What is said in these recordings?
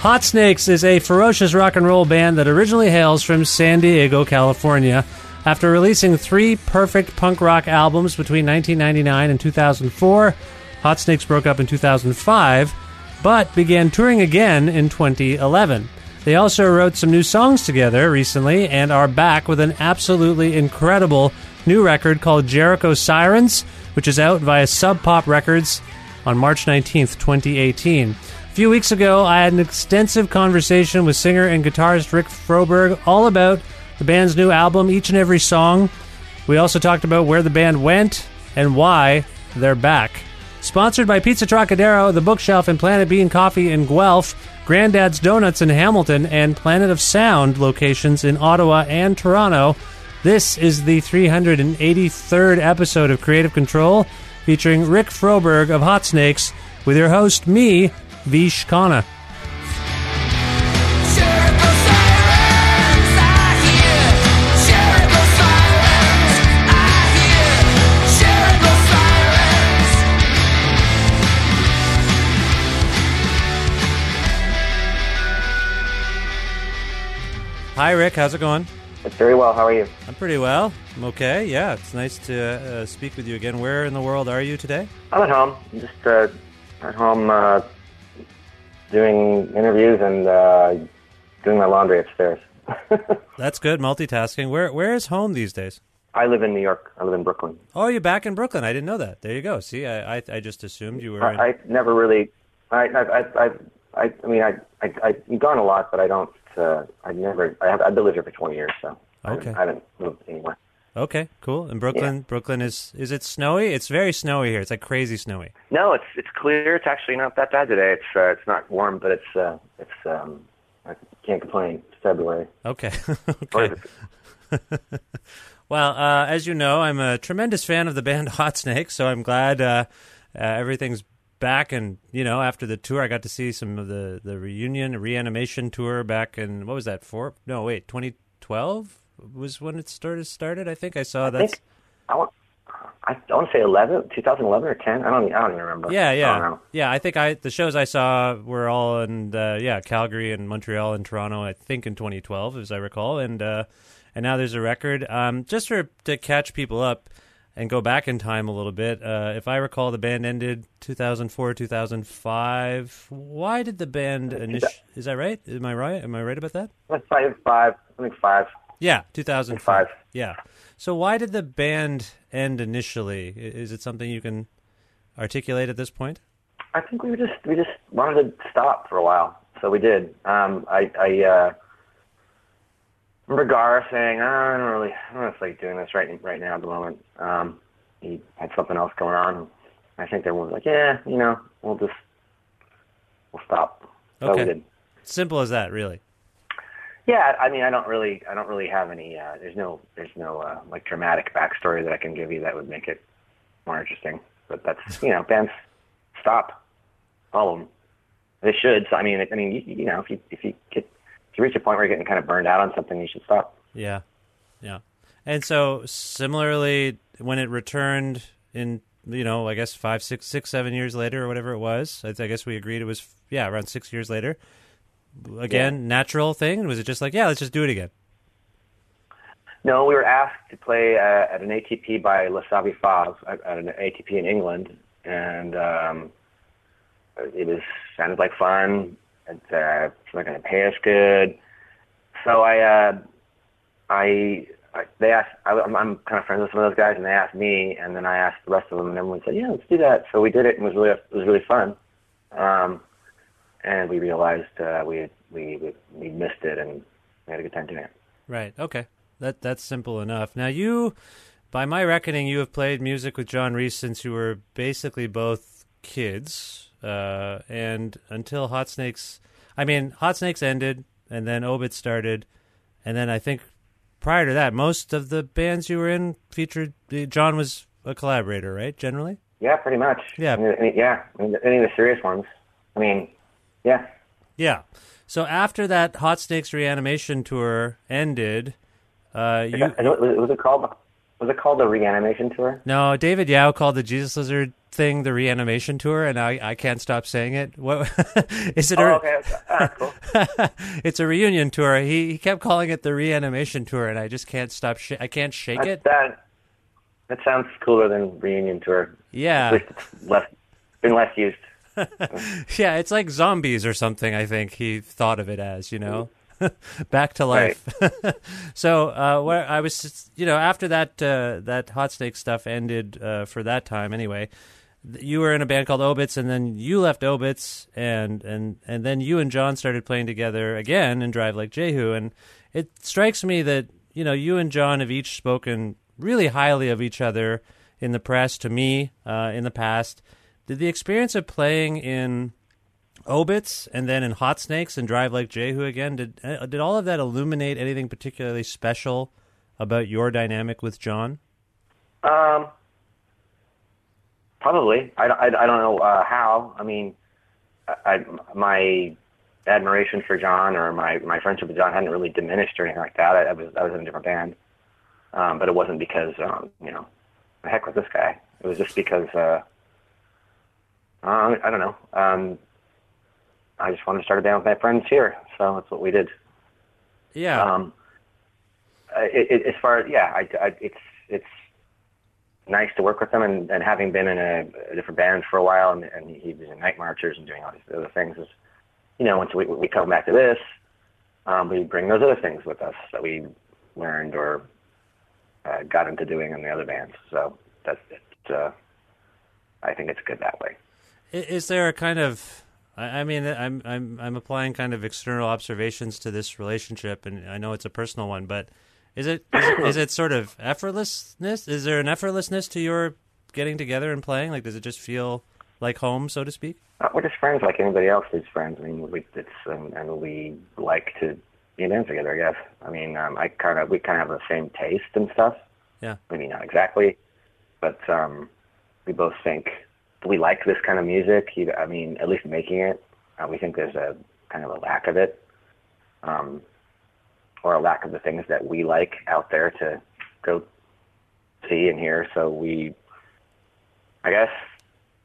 Hot Snakes is a ferocious rock and roll band that originally hails from San Diego, California. After releasing three perfect punk rock albums between 1999 and 2004, Hot Snakes broke up in 2005, but began touring again in 2011. They also wrote some new songs together recently and are back with an absolutely incredible new record called Jericho Sirens, which is out via Sub Pop Records on March 19th, 2018. A few weeks ago, I had an extensive conversation with singer and guitarist Rick Froberg all about the band's new album, each and every song. We also talked about where the band went and why they're back. Sponsored by Pizza Trocadero, The Bookshelf, and Planet Bean Coffee in Guelph, Granddad's Donuts in Hamilton, and Planet of Sound locations in Ottawa and Toronto, this is the 383rd episode of Creative Control featuring Rick Froberg of Hot Snakes with your host, me, Vish Khanna. Hi, Rick. How's it going? It's very well. How are you? I'm pretty well. I'm okay. Yeah, it's nice to uh, speak with you again. Where in the world are you today? I'm at home. I'm just uh, at home uh, doing interviews and uh, doing my laundry upstairs. That's good. Multitasking. Where Where is home these days? I live in New York. I live in Brooklyn. Oh, you're back in Brooklyn. I didn't know that. There you go. See, I I, I just assumed you were. In... I, I never really. I I I I, I, I mean I I I've gone a lot, but I don't. Uh, I never. I have. I've lived here for 20 years, so I Okay. haven't, I haven't moved anywhere. Okay, cool. In Brooklyn, Brooklyn is is it snowy? It's very snowy here. It's like crazy snowy. No, it's it's clear. It's actually not that bad today. It's uh, it's not warm, but it's uh, it's um, I can't complain. It's February. Okay. Okay. well, uh, as you know, I'm a tremendous fan of the band Hot Snake, so I'm glad uh, uh, everything's back. And you know, after the tour, I got to see some of the the reunion reanimation tour back in what was that? Four? No, wait, 2012 was when it started. Started, I think I saw that. I want. I, I want to say 11, 2011 or 10. I don't. I don't even remember. Yeah, I yeah, know. yeah. I think I the shows I saw were all in uh, yeah Calgary and Montreal and Toronto. I think in 2012, as I recall, and uh, and now there's a record. Um, just for to catch people up and go back in time a little bit. Uh, if I recall, the band ended 2004, 2005. Why did the band initially? Is that right? Am I right? Am I right about that? Let's five. I think five. Yeah, 2005. Five. Yeah. So why did the band end initially? Is it something you can articulate at this point? I think we were just we just wanted to stop for a while, so we did. Um, I I uh, Gar saying, oh, "I don't really, I don't feel like doing this right right now at the moment." Um, he had something else going on. I think everyone was like, "Yeah, you know, we'll just we'll stop." So Okay. we simple as that, really. Yeah, I mean, I don't really, I don't really have any. Uh, there's no, there's no uh, like dramatic backstory that I can give you that would make it more interesting. But that's, you know, bands stop, all of them. They should. So, I mean, I mean, you, you know, if you if you get you reach a point where you're getting kind of burned out on something, you should stop. Yeah, yeah. And so similarly, when it returned in, you know, I guess five, six, six, seven years later or whatever it was, I, I guess we agreed it was, yeah, around six years later. Again, Yeah. natural thing. Was it just like, yeah, let's just do it again? No, we were asked to play uh, at an ATP by Les Savy Fav at, at an ATP in England, and um, it was sounded like fun. It, uh, it's not going to pay us good, so I, uh, I, they asked. I, I'm, I'm kind of friends with some of those guys, and they asked me, and then I asked the rest of them, and everyone said, "Yeah, let's do that." So we did it, and it was really, it was really fun. Um, and we realized uh, we, had, we we we missed it, and we had a good time doing it. Right. Okay. That that's simple enough. Now you, by my reckoning, you have played music with John Reis since you were basically both kids, uh, and until Hot Snakes. I mean, Hot Snakes ended, and then Obit started, and then I think prior to that, most of the bands you were in featured John was a collaborator, right? Generally. Yeah, pretty much. Yeah. Any, any, yeah. Any, any of the serious ones. I mean, yeah. Yeah. So after that Hot Snakes reanimation tour ended, uh, you I was, was it called? Was it called the reanimation tour? No, David Yow called the Jesus Lizard thing the reanimation tour, and I, I can't stop saying it. What is it? Oh, a, okay. Ah, cool. it's a reunion tour. He he kept calling it the reanimation tour, and I just can't stop. Sh- I can't shake That's, it. that that sounds cooler than reunion tour. Yeah. It's less been less used. Yeah, it's like zombies or something. I think he thought of it as, you know, back to life. Right. so, uh, where I was, you know, after that uh, that hot snake stuff ended uh, for that time, anyway. You were in a band called Obits, and then you left Obits, and and and then you and John started playing together again in Drive Like Jehu, and it strikes me that you know you and John have each spoken really highly of each other in the press to me uh, in the past. Did the experience of playing in Obits and then in Hot Snakes and Drive Like Jehu again did uh, did all of that illuminate anything particularly special about your dynamic with John? Um, probably. I, I, I don't know uh, how. I mean, I, I, my admiration for John or my, my friendship with John hadn't really diminished or anything like that. I, I was I was in a different band, um, but it wasn't because um, you know, the heck with this guy. It was just because uh, uh, I don't know. Um, I just wanted to start a band with my friends here, so that's what we did. Yeah. Um, it, it, as far as yeah, I, I, it's it's nice to work with him, and, and having been in a, a different band for a while, and, and he was in Night Marchers and doing all these other things. Is you know, once we we come back to this, um, we bring those other things with us that we learned or uh, got into doing in the other bands. So that's it. Uh, I think it's good that way. Is there a kind of I mean, I'm I'm I'm applying kind of external observations to this relationship, and I know it's a personal one, but is it is it, is it sort of effortlessness? Is there an effortlessness to your getting together and playing? Like, does it just feel like home, so to speak? Uh, we're just friends like anybody else is friends. I mean, we, it's um, and we like to be in bands together. I guess. I mean, um, I kind of we kind of have the same taste and stuff. Yeah. Maybe not exactly, but um, we both think we like this kind of music. I mean, at least making it. Uh, we think there's a kind of a lack of it, um, or a lack of the things that we like out there to go see and hear. So we, I guess,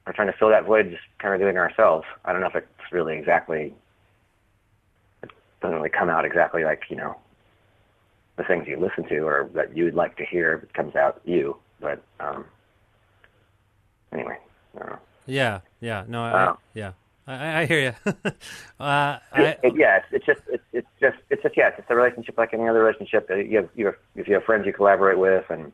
we're trying to fill that void, just kind of doing it ourselves. I don't know if it's really exactly. It doesn't really come out exactly like you know the things you listen to or that you would like to hear. It comes out you, but um, anyway. I don't know. Yeah, yeah, no, I, Oh. yeah, I, I- hear you. uh, I, It, yeah, it's, it's just it's, it's just it's just yeah, it's just a relationship like any other relationship. You have you have if you have friends you collaborate with and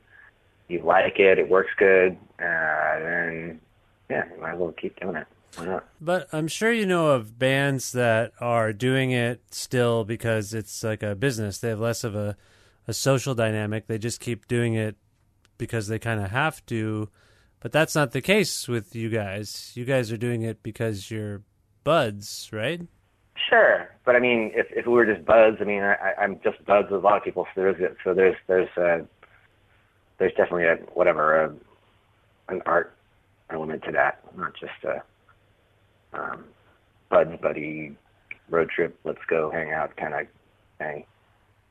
you like it, it works good, uh, then yeah, you might as well keep doing it. Why not? But I'm sure you know of bands that are doing it still because it's like a business. They have less of a, a social dynamic. They just keep doing it because they kind of have to. But that's not the case with you guys. You guys are doing it because you're buds, right? Sure, but I mean, if if we were just buds, I mean, I, I'm just buds with a lot of people. So there's so there's there's there's definitely a whatever a, an art element to that, not just a um, bud buddy road trip. Let's go hang out kind of thing.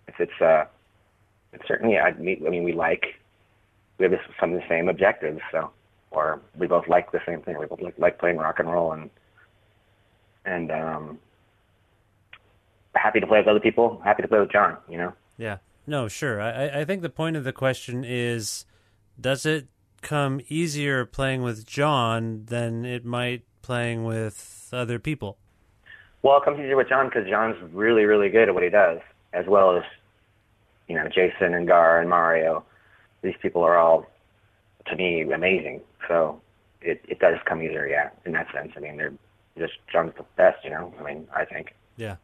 If it's uh, it's certainly I mean, I mean we like we have some of the same objectives, so or we both like the same thing. We both like, like playing rock and roll and and um happy to play with other people, happy to play with John, you know? Yeah. No, sure. I, I think the point of the question is does it come easier playing with John than it might playing with other people? Well, it comes easier with John because John's really, really good at what he does, as well as, you know, Jason and Gar and Mario. These people are all, to me, amazing. So it, it does come easier, yeah, in that sense. I mean, they're just John's the best, you know? I mean, I think. Yeah.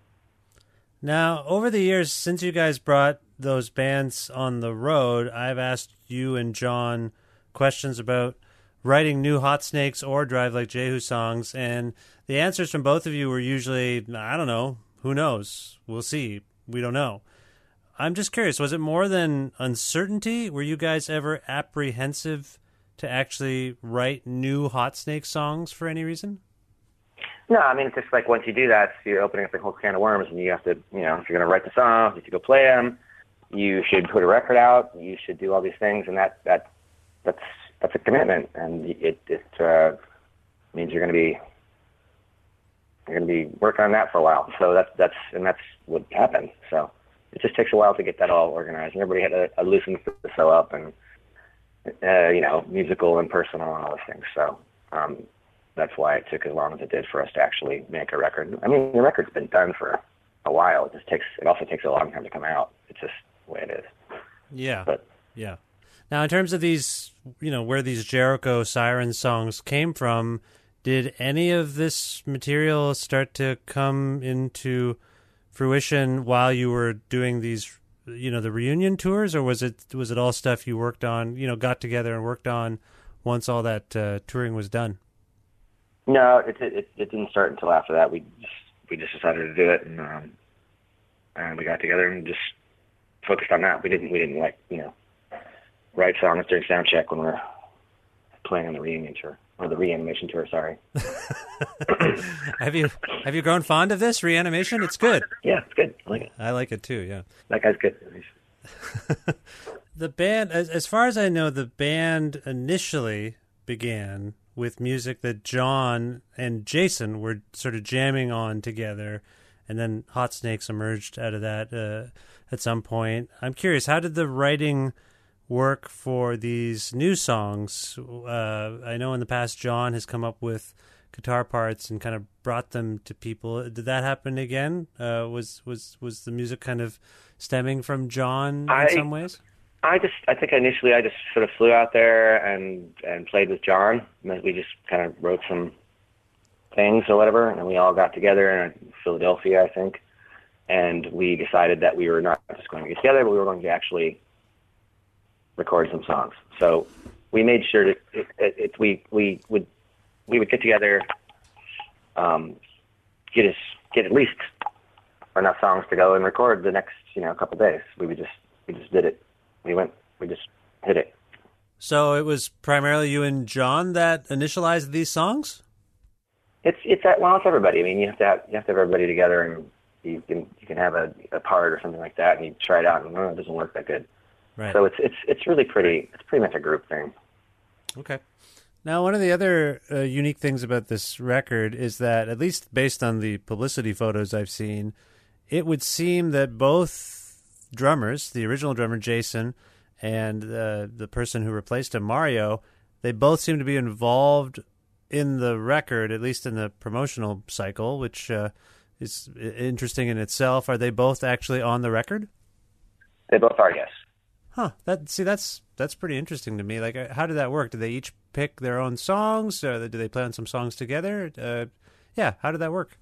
Now, over the years, since you guys brought those bands on the road, I've asked you and John questions about writing new Hot Snakes or Drive Like Jehu songs, and the answers from both of you were usually, I don't know, who knows? We'll see. We don't know. I'm just curious, was it more than uncertainty? Were you guys ever apprehensive to actually write new Hot Snake songs for any reason? No, I mean, it's just like once you do that, you're opening up a whole can of worms, and you have to, you know, if you're going to write the songs, you have to go play them. You should put a record out. You should do all these things, and that that that's that's a commitment, and it it uh, means you're going to be you're going to be working on that for a while. So that's that's and that's what happened. So it just takes a while to get that all organized, and everybody had a, a loosen to sew up, and uh, you know, musical and personal and all those things. So um, that's why it took as long as it did for us to actually make a record. I mean, the record's been done for a while. It just takes. It also takes a long time to come out. It's just the way it is. Yeah. But yeah. Now, in terms of these, you know, where these Jericho siren songs came from, did any of this material start to come into fruition while you were doing these, you know, the reunion tours, or was it was it all stuff you worked on, you know, got together and worked on once all that uh, touring was done? No, it, it it didn't start until after that. We just we just decided to do it, and um, and we got together and just focused on that. We didn't we didn't like you know write songs during sound check when we are playing on the reunion tour or the reanimation tour. Sorry. have you have you grown fond of this reanimation? It's good. Yeah, it's good. I like it. I like it too. Yeah. That guy's good. the band, as, as far as I know, the band initially began with music that John and Jason were sort of jamming on together, and then Hot Snakes emerged out of that uh, at some point. I'm curious, how did the writing work for these new songs? Uh, I know in the past John has come up with guitar parts and kind of brought them to people. Did that happen again? Uh, was was was the music kind of stemming from John in I, some ways? I just, I think initially I just sort of flew out there and and played with John. We just kind of wrote some things or whatever, and we all got together in Philadelphia, I think, and we decided that we were not just going to get together, but we were going to actually record some songs. So we made sure that it, it, it, we we would we would get together, um, get us get at least enough songs to go and record the next you know couple days. We would just we just did it we went, we just hit it. So it was primarily you and John that initialized these songs. It's it's that well, it's everybody. I mean, you have to have you have to have everybody together, and you can you can have a, a part or something like that, and you try it out, and oh, it doesn't work that good. Right. So it's it's it's really pretty. It's pretty much a group thing. Okay. Now, one of the other uh, unique things about this record is that, at least based on the publicity photos I've seen, it would seem that both drummers, the original drummer Jason and uh, the person who replaced him, Mario, they both seem to be involved in the record, at least in the promotional cycle, which uh, is interesting in itself. Are they both actually on the record? They both are, yes. Huh. That see, that's that's pretty interesting to me. Like, uh, how did that work? Did they each pick their own songs, or do they play on some songs together? Uh, yeah, how did that work?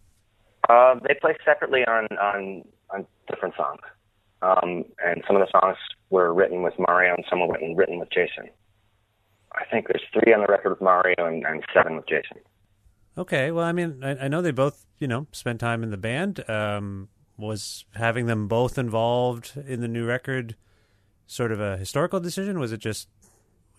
Uh, they play separately on on on different songs. Um, and some of the songs were written with Mario, and some were written, written with Jason. I think there's three on the record with Mario and, and seven with Jason. Okay, well, I mean, I, I know they both, you know, spent time in the band. Um, was having them both involved in the new record sort of a historical decision? Was it just,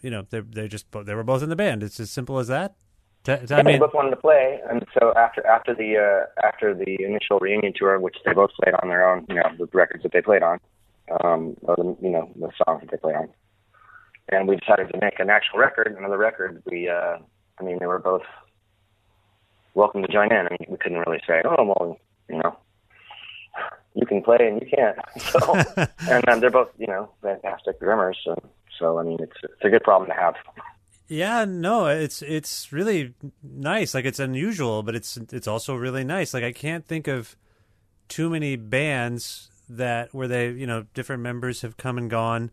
you know, they they just they were both in the band? It's as simple as that. T- t- I Yeah, mean, they both wanted to play, and so after after the uh, after the initial reunion tour, which they both played on their own, you know, the records that they played on, um, or the, you know, the songs that they played on, and we decided to make an actual record, another record. We, uh, I mean, they were both welcome to join in. I mean, we couldn't really say, oh, well, you know, you can play and you can't. So, and um, they're both, you know, fantastic drummers. So, so I mean, it's it's a good problem to have. yeah, no, it's it's really nice. Like it's unusual, but it's it's also really nice. Like I can't think of too many bands that where they, you know, different members have come and gone.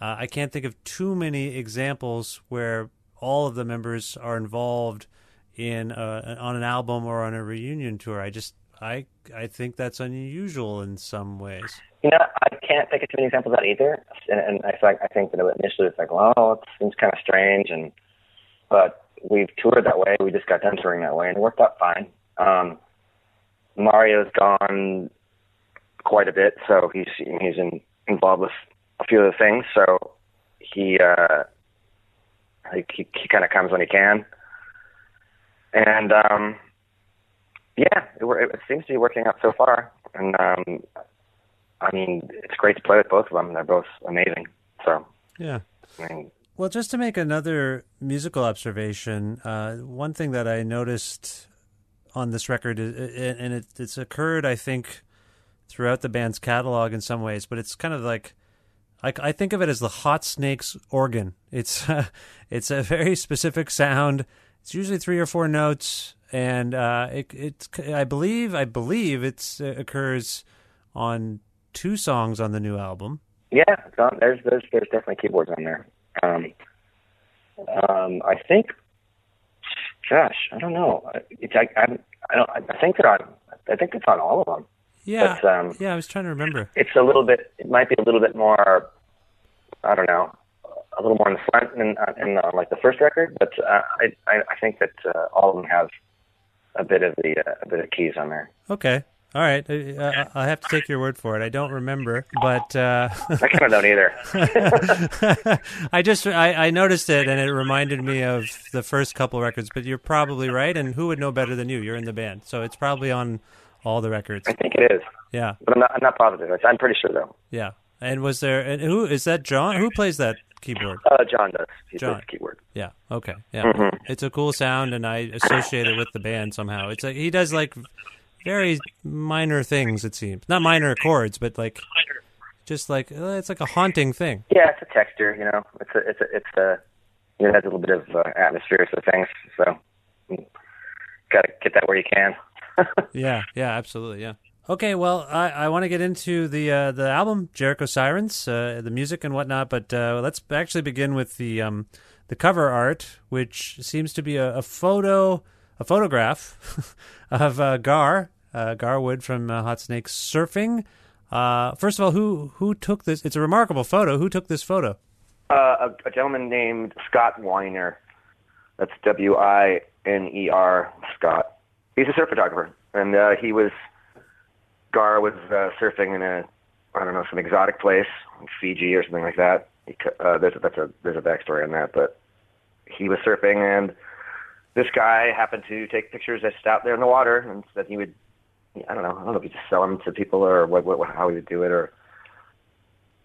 Uh, I can't think of too many examples where all of the members are involved in uh, on an album or on a reunion tour. I just I I think that's unusual in some ways. You know, I can't think of too many examples of that either. And, and I, like, I think that initially it's like, well, it seems kind of strange, and but we've toured that way. We just got done touring that way, and it worked out fine. Um, Mario's gone quite a bit, so he's he's in, involved with a few of the things. So he uh, he, he kind of comes when he can, and um, yeah, it, it seems to be working out so far. And um, I mean, it's great to play with both of them. They're both amazing. So Yeah. I mean, Well, just to make another musical observation, uh, one thing that I noticed on this record, and it, it's occurred, I think, throughout the band's catalog in some ways, but it's kind of like I, I think of it as the Hot Snakes organ. It's it's a very specific sound. It's usually three or four notes, and uh, it it's I believe I believe it's it occurs on two songs on the new album. yeah, on, there's there's there's definitely keyboards on there. Um, um, I think, gosh, I don't know. It's I I, I don't I think that on I think it's on all of them. Yeah, But, um, yeah. I was trying to remember. it's a little bit. It might be a little bit more. I don't know, a little more in the front in, in uh, like the first record, but uh, I, I I think that uh, all of them have a bit of the uh, a bit of keys on there. Okay. All right. I, I, have to take your word for it. I don't remember, but uh, I kind of don't either. I just I, I noticed it and it reminded me of the first couple records. But you're probably right. And who would know better than you? You're in the band, so it's probably on all the records. I think it is, Yeah, but I'm not I'm not positive. I'm pretty sure though. yeah. And was there? And who is that? John? Who plays that keyboard? Uh, John does. He John. plays the keyboard. Yeah. Okay. Yeah. Mm-hmm. It's a cool sound, and I associate it with the band somehow. It's like he does like very minor things. It seems not minor chords, but like just like uh, it's like a haunting thing. Yeah, it's a texture. You know, it's a it's a it's a you know, it has a little bit of uh, atmosphere to things. So got to get that where you can. Yeah, yeah, absolutely, yeah. Okay, well, I, I want to get into the uh, the album Jericho Sirens, uh, the music and whatnot, but uh, let's actually begin with the um, the cover art, which seems to be a, a photo, a photograph of uh, Gar uh, Gar Wood from uh, Hot Snakes surfing. First of all, who who took this? It's a remarkable photo. Who took this photo? A, a gentleman named Scott Winer. That's W I N E R Scott. He's a surf photographer, and he was Gar was uh, surfing in a I don't know some exotic place, like Fiji or something like that. He, uh, there's a, that's a there's a backstory on that, but he was surfing, and this guy happened to take pictures just out there in the water, and said he would. I don't know. I don't know if he just sell them to people or what, what, how he would do it, or.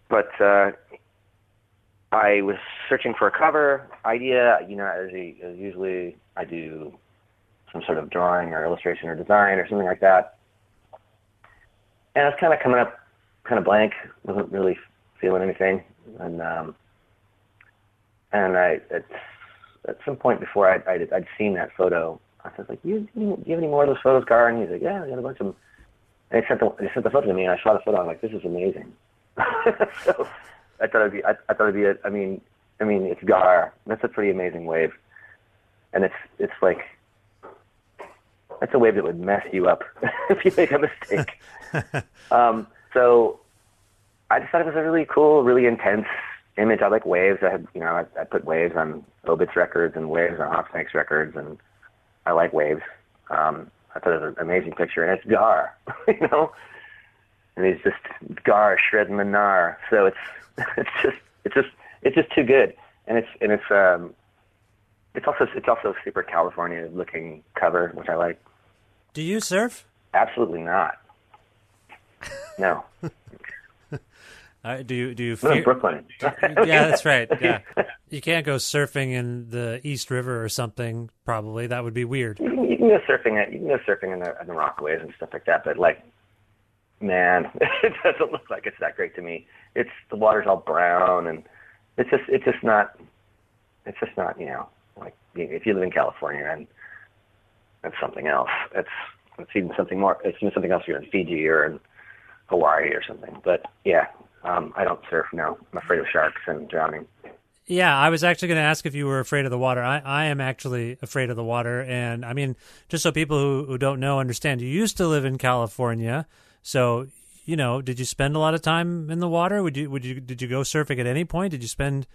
But uh, I was searching for a cover idea. You know, as, he, as usually I do some sort of drawing or illustration or design or something like that. And I was kind of coming up kind of blank, wasn't really feeling anything. And um, and I at, at some point before I I'd, I'd seen that photo, I was like, you, do you have any more of those photos, Gar? And he's like, yeah, I got a bunch of them. And he sent the he sent the photo to me, and I saw the photo. And I'm like, this is amazing. so I thought it'd be I, I thought it'd be a, I mean I mean it's Gar. That's a pretty amazing wave, and it's it's like that's a wave that would mess you up if you make a mistake. um, so I just thought it was a really cool, really intense image. I like waves. I had you know I, I put waves on Obits records and waves on Hot Snakes records, and I like waves. Um, I thought it was an amazing picture, and it's Gar, you know, and he's just Gar shredding the gnar. So it's it's just it's just it's just too good, and it's and it's um it's also it's also a super California looking cover, which I like. Do you surf? Absolutely not. No. Uh, do you do you fear? Brooklyn. yeah, that's right. Yeah, you can't go surfing in the East River or something. Probably that would be weird. You can, you can go surfing at you can go surfing in the, in the Rockaways and stuff like that, but like, man, it doesn't look like it's that great to me. It's the water's all brown and it's just it's just not it's just not you know if you live in California and that's something else. It's it's even something more. It's even something else. If you're in Fiji or in Hawaii or something. But yeah, um, I don't surf. No, I'm afraid of sharks and drowning. Yeah, I was actually going to ask if you were afraid of the water. I, I am actually afraid of the water, and I mean, just so people who, who don't know understand, you used to live in California, so you know, did you spend a lot of time in the water? Would you would you did you go surfing at any point? Did you spend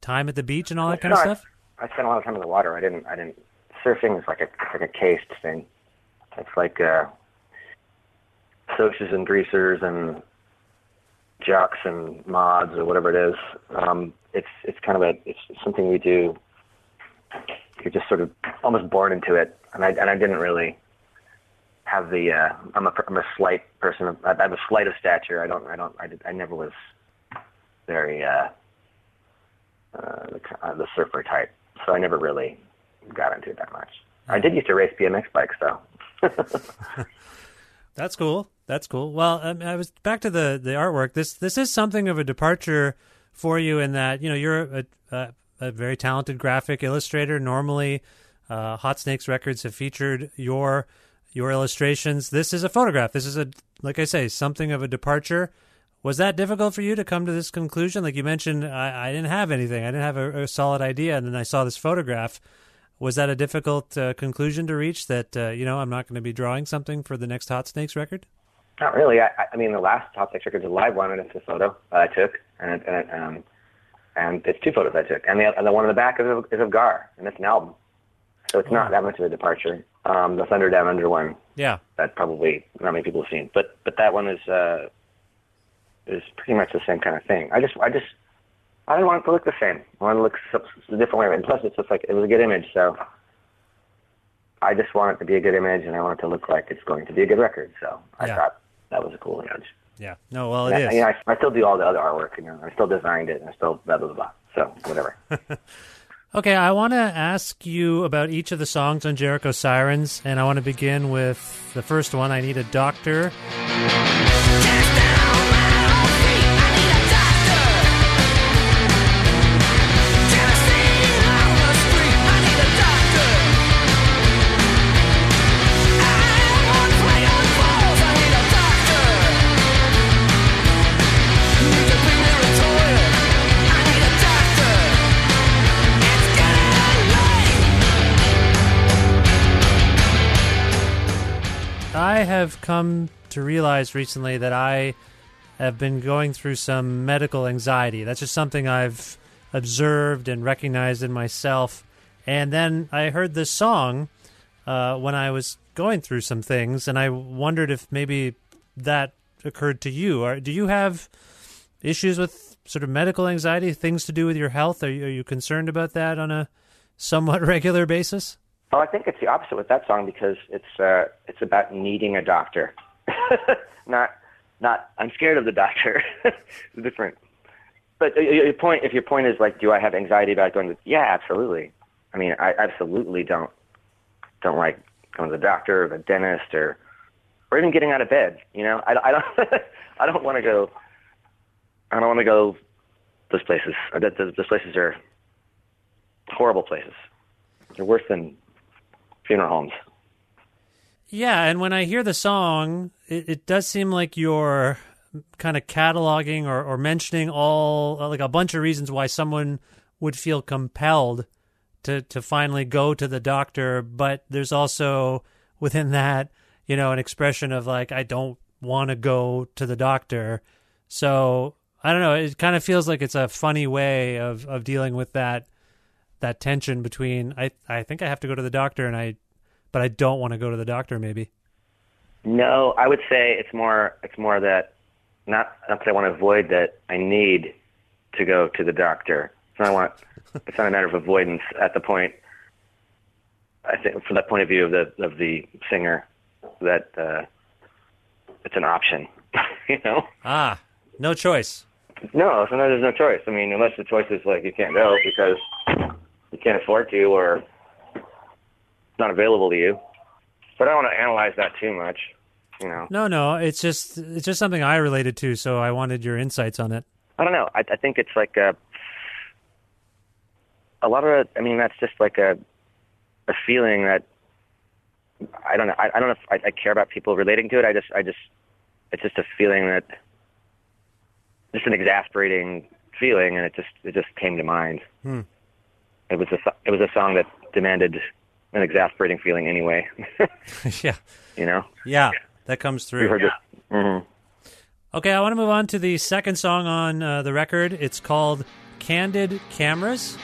time at the beach and all that kind of stuff? I spent a lot of time in the water. I didn't. I didn't. Surfing is like a like a cased thing. It's like uh, and greasers and jocks and mods or whatever it is. Um, it's it's kind of a it's something we do. You're just sort of almost born into it, and I and I didn't really have the. Uh, I'm a I'm a slight person. I have a slight of stature. I don't I don't I, did, I never was very uh, uh, the, uh, the surfer type, so I never really got into it that much. I did used to race BMX bikes though. That's cool. That's cool. Well, um, I was back to the the artwork. This this is something of a departure for you in that you know you're a a, a very talented graphic illustrator. Normally, uh, Hot Snakes Records have featured your your illustrations. This is a photograph. This is a like I say something of a departure. Was that difficult for you to come to this conclusion? Like you mentioned, I, I didn't have anything. I didn't have a, a solid idea, and then I saw this photograph. Was that a difficult uh, conclusion to reach? That uh, you know, I'm not going to be drawing something for the next Hot Snakes record. Not really. I, I mean, the last Hot Snakes Records live one, and it's a photo uh, I took, and and it, um, and it's two photos I took, and the and the one in the back is of, is of Gar, and it's an album, so it's not that much of a departure. Um, the Thunder Down Under one, Yeah, that probably not many people have seen, but but that one is uh, is pretty much the same kind of thing. I just I just I didn't want it to look the same. I wanted it to look a different way, and plus it's just like it was a good image, so. I just want it to be a good image, and I want it to look like it's going to be a good record. So I Yeah. thought that was a cool image. yeah. No, well, it Yeah, is. you know, I, I still do all the other artwork. You know, I still designed it, and I still blah blah blah. blah. So whatever. Okay, I want to ask you about each of the songs on Jericho Sirens, and I want to begin with the first one. I need a doctor. Have come to realize recently that I have been going through some medical anxiety. That's just something I've observed and recognized in myself. And then I heard this song uh, when I was going through some things, and I wondered if maybe that occurred to you. Or do you have issues with sort of medical anxiety, things to do with your health? Are you, are you concerned about that on a somewhat regular basis? Well, I think it's the opposite with that song because it's uh, it's about needing a doctor, not not I'm scared of the doctor. different. But uh, your point, if your point is like, do I have anxiety about going to? Yeah, absolutely. I mean, I absolutely don't don't like going to the doctor or the dentist or or even getting out of bed. You know, I, I don't I don't want to go. I don't want to go those places. Th- th- Those places are horrible places. They're worse than funeral homes. Yeah, and when I hear the song, it, it does seem like you're kind of cataloging or, or mentioning all uh, like a bunch of reasons why someone would feel compelled to to finally go to the doctor, but there's also within that, you know, an expression of like I don't want to go to the doctor. So, I don't know, it kind of feels like it's a funny way of of dealing with that that tension between I I think I have to go to the doctor and I but I don't want to go to the doctor. Maybe. No, I would say it's more it's more that not not that I want to avoid that I need to go to the doctor. It's not I want it's not a matter of avoidance at the point I think from that point of view of the of the singer that uh it's an option. you know? Ah, no choice. No, sometimes there's no choice. I mean, unless the choice is like you can't go because can't afford to or it's not available to you. But I don't want to analyze that too much, you know. No, no, it's just it's just something I related to, so I wanted your insights on it. I don't know. I, I think it's like a a lot of. I mean, that's just like a a feeling that I don't know. I, I don't know if I, I care about people relating to it. I just, I just, it's just a feeling that just an exasperating feeling, and it just, it just came to mind. Hmm. It was a, it was a song that demanded an exasperating feeling anyway. yeah, you know, yeah, that comes through. heard this. hmm Okay, I want to move on to the second song on uh, the record. It's called "Candid Cameras."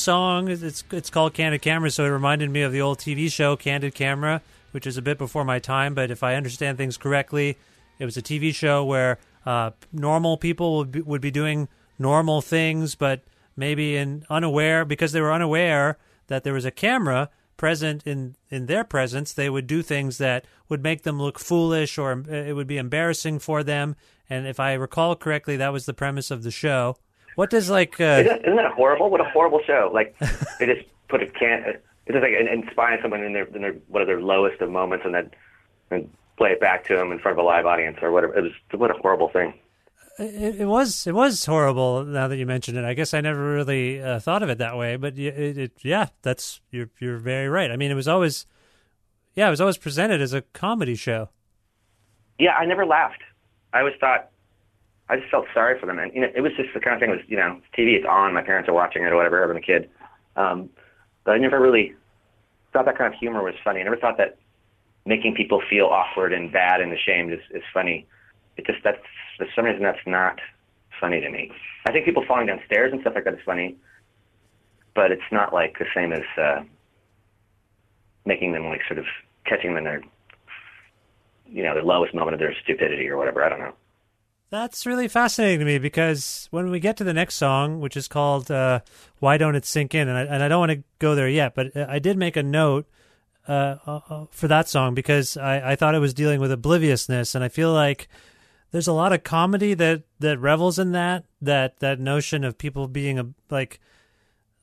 Song it's it's called "Candid Camera," so it reminded me of the old TV show "Candid Camera," which is a bit before my time. But if I understand things correctly, it was a TV show where uh, normal people would be, would be doing normal things, but maybe in unaware because they were unaware that there was a camera present in in their presence, they would do things that would make them look foolish or uh, it would be embarrassing for them. And if I recall correctly, that was the premise of the show. What does like uh, Isn't, isn't that horrible? What a horrible show! Like they just put a can. It's just like in- inspiring someone in their in their one of their lowest of moments, and then and play it back to them in front of a live audience or whatever. It was what a horrible thing. It, it was it was horrible. Now that you mention it, I guess I never really uh, thought of it that way. But it, it, yeah, that's you're you're very right. I mean, it was always yeah, it was always presented as a comedy show. Yeah, I never laughed. I always thought I just felt sorry for them, and you know, it was just the kind of thing. Was you know, TV, it's on. My parents are watching it or whatever. Been a kid, um, but I never really thought that kind of humor was funny. I never thought that making people feel awkward and bad and ashamed is, is funny. It just that's for some reason that's not funny to me. I think people falling down stairs and stuff like that is funny, but it's not like the same as uh, making them like sort of catching them in their you know their lowest moment of their stupidity or whatever. I don't know. That's really fascinating to me because when we get to the next song, which is called uh, "Why Don't It Sink In," and I, and I don't want to go there yet, but I did make a note uh, uh, for that song because I, I thought it was dealing with obliviousness, and I feel like there's a lot of comedy that that revels in that that that notion of people being a, like,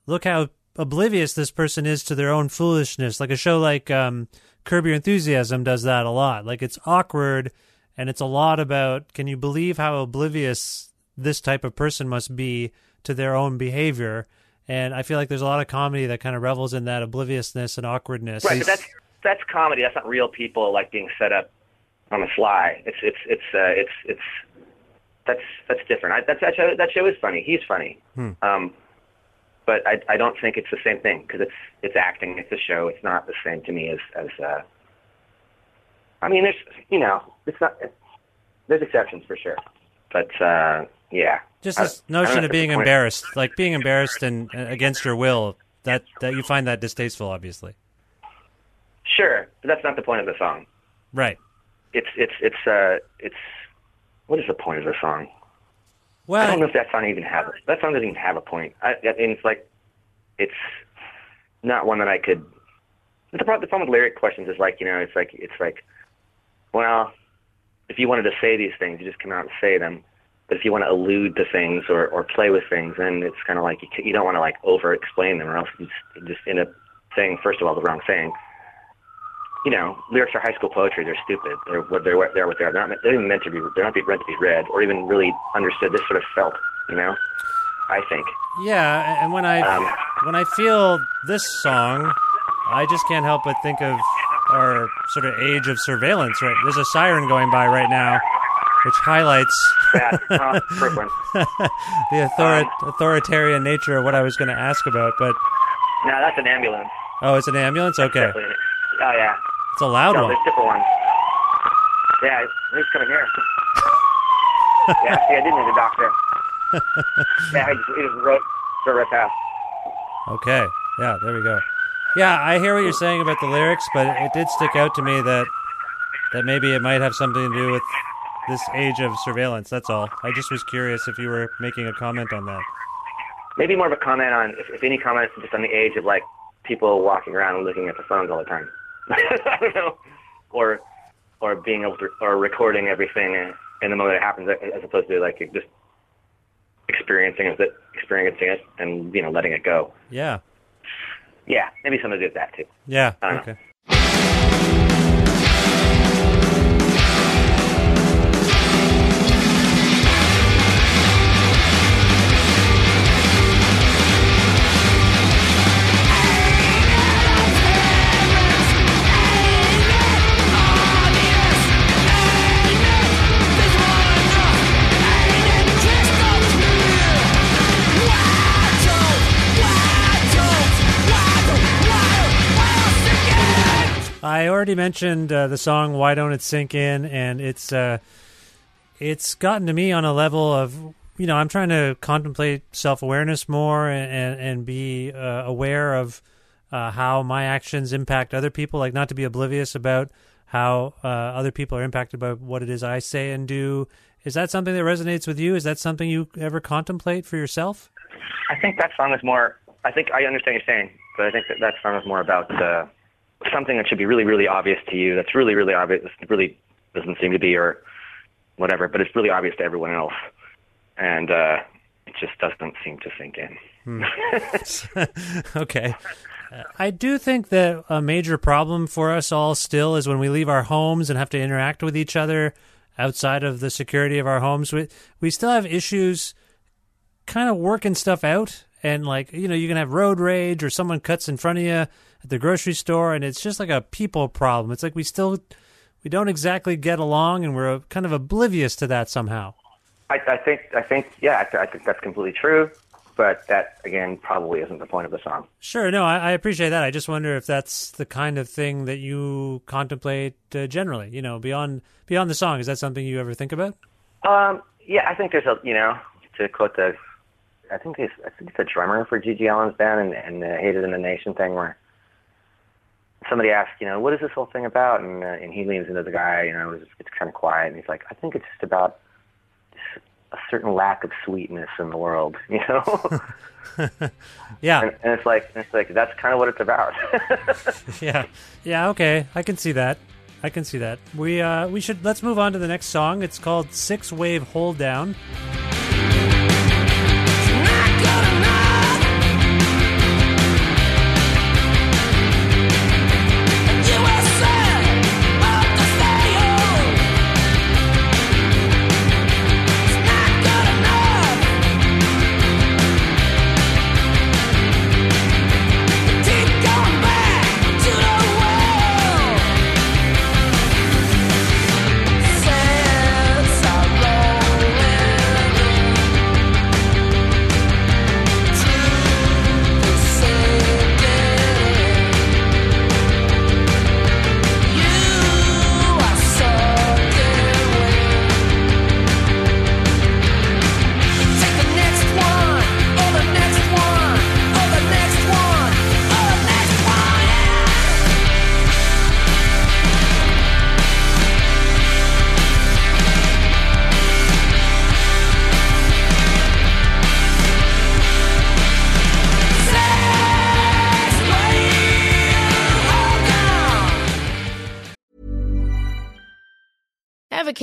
look how oblivious this person is to their own foolishness. Like a show like um, Curb Your Enthusiasm does that a lot. Like it's awkward and it's a lot about can you believe how oblivious this type of person must be to their own behavior and i feel like there's a lot of comedy that kind of revels in that obliviousness and awkwardness Right, but that's that's comedy. That's not real people like being set up on the fly. It's it's it's uh, it's it's that's that's different. I, that's that show, that show is funny. He's funny. Um, but I I don't think it's the same thing because it's it's acting. It's a show. It's not the same to me as as. Uh, I mean, there's you know, it's not. There's exceptions for sure, but uh, yeah. just this I notion if of being embarrassed like being embarrassed and uh, against your will that that you find that distasteful obviously Sure, but that's not the point of the song. right It's it's it's uh it's what is the point of the song? well I don't know if that song even have that song doesn't even have a point. I, I mean, it's like it's not one that I could. The problem, the problem with lyric questions is like you know, it's like it's like, well, if you wanted to say these things, you just come out and say them. But if you want to allude to things or, or play with things, then it's kind of like you, you don't want to like over explain them, or else you just, just end up saying first of all the wrong thing. You know, lyrics are high school poetry. They're stupid. They're what they're they're what they are. They're not, they're even meant to be. They're not meant to be read or even really understood. This sort of felt. You know, I think. Yeah, and when I Um, when I feel this song, I just can't help but think of our sort of age of surveillance. Right, there's a siren going by right now, which highlights That uh, the author- authoritarian nature of what I was going to ask about. But No, that's an ambulance. oh, it's an ambulance. Okay, Oh yeah. it's a loud No, one. there's different ones. Yeah, he's coming here. yeah, see, I didn't need a doctor. yeah, I just, he just wrote right past. Okay. Yeah, there we go. Yeah, I hear what you're saying about the lyrics, but it did stick out to me that that maybe it might have something to do with this age of surveillance. That's all. I just was curious if you were making a comment on that. Maybe more of a comment on, if, if any comments, just on the age of like people walking around and looking at their phones all the time. I don't know, or or being able to, or recording everything in the moment it happens, as opposed to like just experiencing it, experiencing it, and you know letting it go. Yeah. Yeah, maybe something to do with that too. Yeah. I don't know. Already mentioned uh, the song "Why Don't It Sink In," and it's uh, it's gotten to me on a level of you know I'm trying to contemplate self awareness more and and, be uh, aware of uh, how my actions impact other people, like not to be oblivious about how uh, other people are impacted by what it is I say and do. Is that something that resonates with you? Is that something you ever contemplate for yourself? I think that song is more. I think I understand what you're saying, but I think that that song is more about uh, something that should be really, really obvious to you. That's really, really obvious, really doesn't seem to be, or whatever. But it's really obvious to everyone else, and uh, it just doesn't seem to sink in. okay. Uh, I do think that a major problem for us all still is when we leave our homes and have to interact with each other outside of the security of our homes. We we still have issues kind of working stuff out and like you know you can have road rage or someone cuts in front of you at the grocery store and it's just like a people problem. It's like we still we don't exactly get along and we're kind of oblivious to that somehow. I, I think. I think. Yeah, I, I think that's completely true. But that again probably isn't the point of the song. Sure, no, I, I appreciate that. I just wonder if that's the kind of thing that you contemplate uh, generally. You know, beyond beyond the song, is that something you ever think about? Um, yeah, I think there's a you know to quote the, I think it's I think it's a drummer for GG Allin's band and, and the Hated in the Nation thing where somebody asks, you know, what is this whole thing about? And uh, and he leans into the guy, you know, it's, it's kind of quiet, and he's like, I think it's just about a certain lack of sweetness in the world, you know. Yeah, and, and it's like it's like that's kind of what it's about. yeah, yeah. Okay, I can see that. I can see that. We uh, we should let's move on to the next song. It's called Six Wave Hold Down.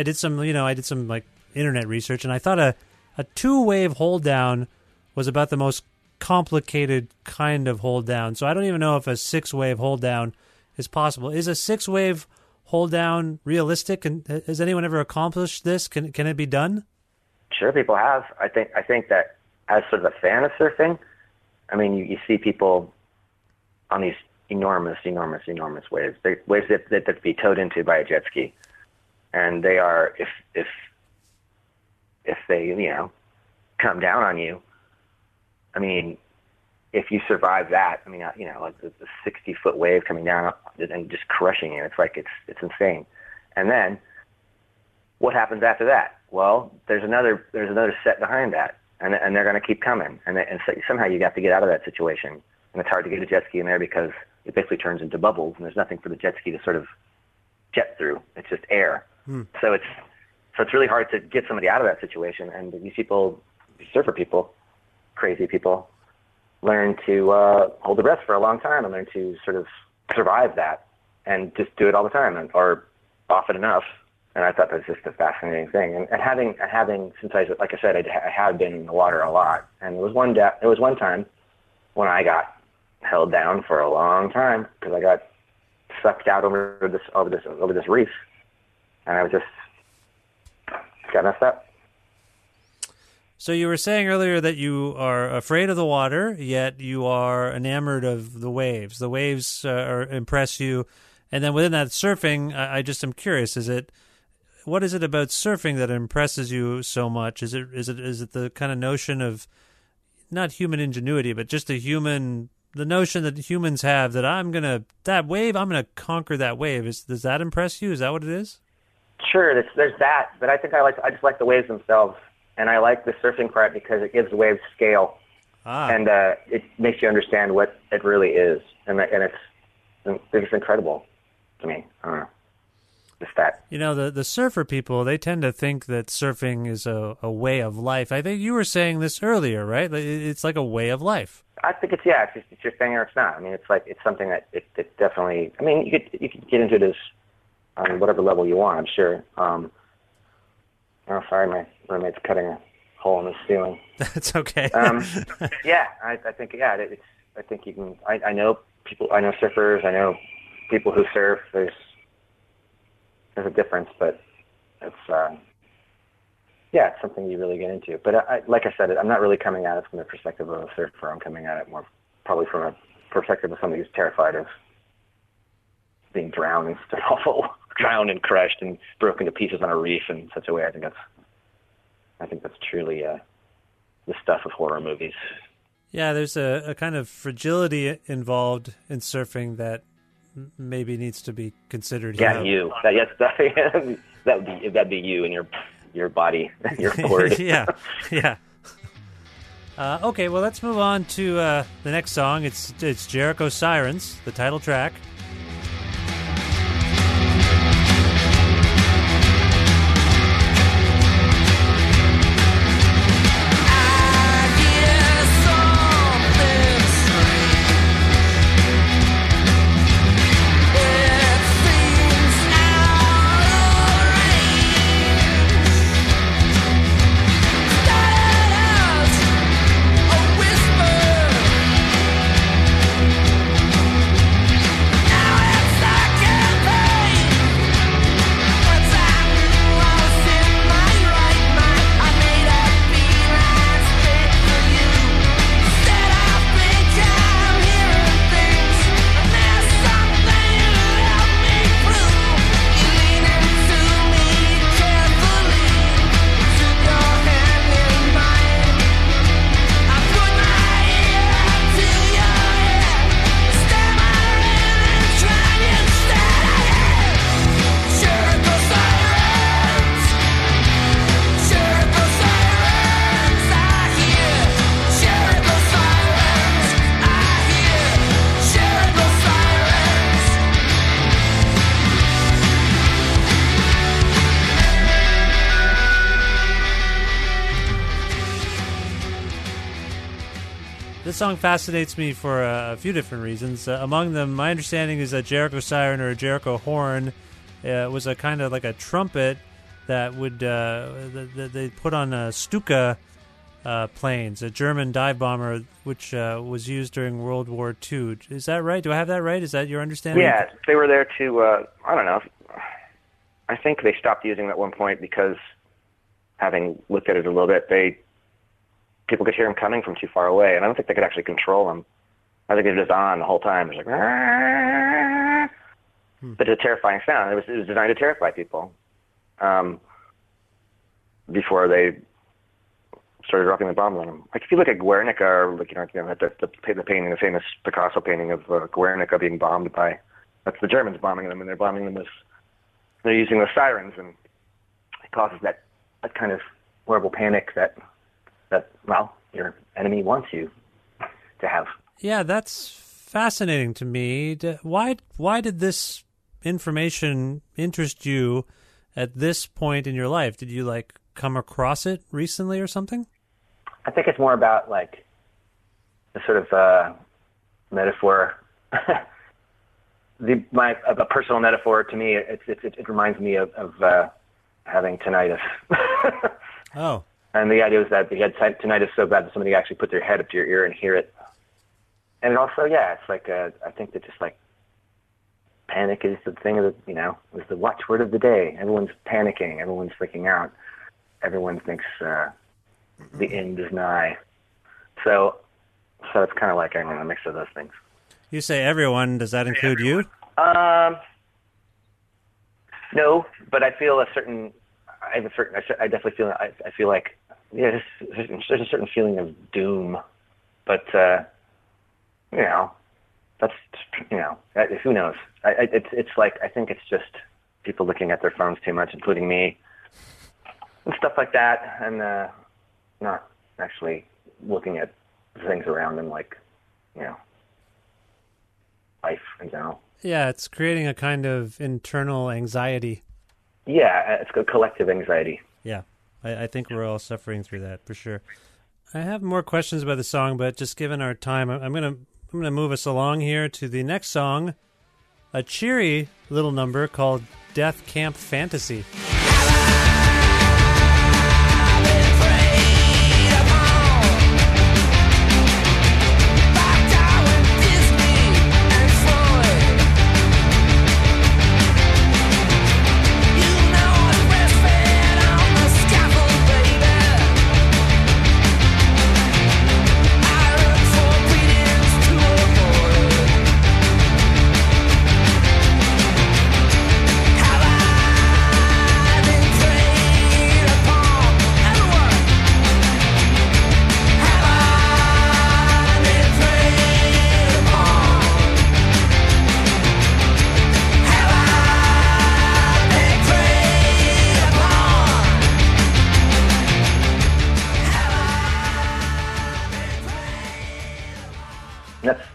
I did some you know I did some like internet research, and I thought a a two wave hold down was about the most complicated kind of hold down. So I don't even know if a six wave hold down is possible. Is a six wave hold down realistic? And uh, has anyone ever accomplished this? Can can it be done? Sure, people have. I think I think that as sort of a fan of surfing, I mean, you, you see people on these enormous, enormous, enormous waves. They, waves that, that that be towed into by a jet ski, and they are if if if they you know come down on you. I mean, if you survive that, I mean, uh, you know, like the, the 60 foot wave coming down and just crushing you, it's like it's it's insane. And then what happens after that? Well, there's another there's another set behind that, and and they're going to keep coming, and and so somehow you have to get out of that situation, and it's hard to get a jet ski in there because it basically turns into bubbles, and there's nothing for the jet ski to sort of jet through. It's just air. So it's so it's really hard to get somebody out of that situation. And these people, surfer people, crazy people, learn to uh, hold their breath for a long time and learn to sort of survive that and just do it all the time and, or often enough. And I thought that was just a fascinating thing. And, and having having since I like I said I, I have been in the water a lot. And there was one da- was one time when I got held down for a long time because I got sucked out over this over this over this reef, and I was just got messed up. So you were saying earlier that you are afraid of the water, yet you are enamored of the waves. The waves uh, are, impress you, and then within that surfing, I, I just am curious: is it what is it about surfing that impresses you so much? Is it is it is it the kind of notion of not human ingenuity, but just a human the notion that humans have that I'm gonna that wave, I'm gonna conquer that wave. Is does that impress you? Is that what it is? Sure, there's, there's that, but I think I like I just like the waves themselves, and I like the surfing part because it gives the waves scale, Ah, and uh, it makes you understand what it really is, and that- and it's it's just incredible to me. I don't know, just that. you know the the surfer people they tend to think that surfing is a, a way of life. I think you were saying this earlier, right? Like, It's like a way of life. I think it's yeah, it's just it's your thing or it's not. I mean, it's like it's something that it, it definitely. I mean, you could you could get into it as on whatever level you want. I'm sure. Um, oh, sorry, my roommate's cutting a hole in the ceiling. That's okay. Um, yeah, I, I think yeah, it, it's. I think you can. I, I know people. I know surfers. I know people who surf. There's there's a difference, but it's. Uh, yeah, it's something you really get into. But I, like I said, I'm not really coming at it from the perspective of a surfer. I'm coming at it more probably from a perspective of somebody who's terrified of being drowned and stuff awful, drowned and crushed and broken to pieces on a reef in such a way. I think that's, I think that's truly uh, the stuff of horror movies. yeah, there's a, a kind of fragility involved in surfing that maybe needs to be considered. Yeah, you. That, yes, that, that would be that'd be you and your your body, your cord. yeah, yeah. Uh, okay, well, let's move on to uh, the next song. It's it's Jericho Sirens, the title track. Song fascinates me for a, a few different reasons. Uh, among them, my understanding is that Jericho siren or a Jericho horn uh, was a kind of like a trumpet that would uh, that they put on uh, Stuka uh, planes, a German dive bomber, which uh, was used during World War II. Is that right? Do I have that right? Is that your understanding? Yeah, they were there to. I don't know. I think they stopped using them at one point because, having looked at it a little bit, they people could hear them coming from too far away, and I don't think they could actually control them. I think it was just on the whole time. It was like, hmm. but it's a terrifying sound. It was, it was designed to terrify people. Um, before they started dropping the bombs on them. Like if you look at Guernica, or like you know, you know the, the, the painting, the famous Picasso painting of uh, Guernica being bombed by, that's the Germans bombing them, and they're bombing them with, they're using the sirens, and it causes that that kind of horrible panic that that well your enemy wants you to have. Yeah, that's fascinating to me. Why why did this information interest you at this point in your life? Did you like come across it recently or something? I think it's more about like the sort of uh, metaphor. the my a personal metaphor to me. It it it, it reminds me of, of uh, having tinnitus. oh. And the idea was that they had tinnitus so bad that somebody actually put their head up to your ear and hear it. And also, yeah, it's like uh, I think that just like panic is the thing of the you know is the watchword of the day. Everyone's panicking. Everyone's freaking out. Everyone thinks uh, the end is nigh. So, so it's kind of like I mean, a mix of those things. You say everyone. Does that include you? Um, no, but I feel a certain. I have a certain. I definitely feel. I, I feel like yeah, there's, there's a certain feeling of doom, but uh, you know, that's you know, who knows? I, I, it's it's like I think it's just people looking at their phones too much, including me, and stuff like that, and uh, not actually looking at things around them like you know life in general. Yeah, it's creating a kind of internal anxiety. Yeah, it's a collective anxiety. Yeah, I, I think we're all suffering through that for sure. I have more questions about the song, but just given our time, I'm gonna I'm gonna move us along here to the next song, a cheery little number called "Death Camp Fantasy."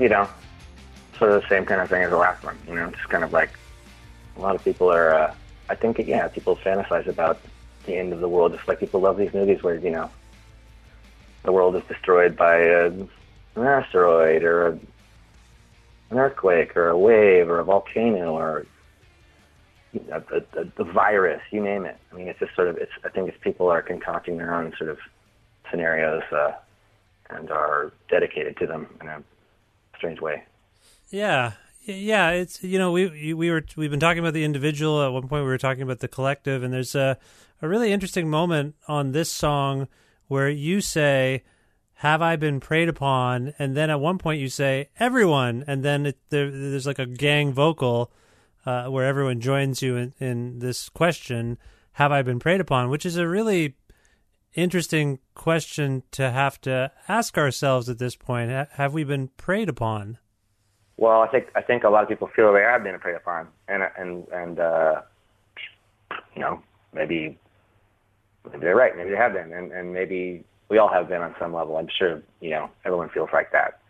You know, sort of the same kind of thing as the last one. You know, just kind of like a lot of people are. Uh, I think yeah, people fantasize about the end of the world, just like people love these movies where you know the world is destroyed by a, an asteroid or a, an earthquake or a wave or a volcano or a, a, a, virus, you name it. I mean, it's just sort of, it's, I think it's people are concocting their own sort of scenarios uh, and are dedicated to them in a strange way. Yeah, yeah. It's you know we we were we've been talking about the individual. At one point, we were talking about the collective, and there's a a really interesting moment on this song where you say. Have I been preyed upon? And then at one point you say everyone, and then it, there, there's like a gang vocal uh, where everyone joins you in, in this question: Have I been preyed upon? Which is a really interesting question to have to ask ourselves at this point. Have we been preyed upon? Well, I think I think a lot of people feel they have been preyed upon, and and and uh, you know maybe maybe they're right, maybe they have been, and and maybe we all have been on some level. I'm sure you know everyone feels like that.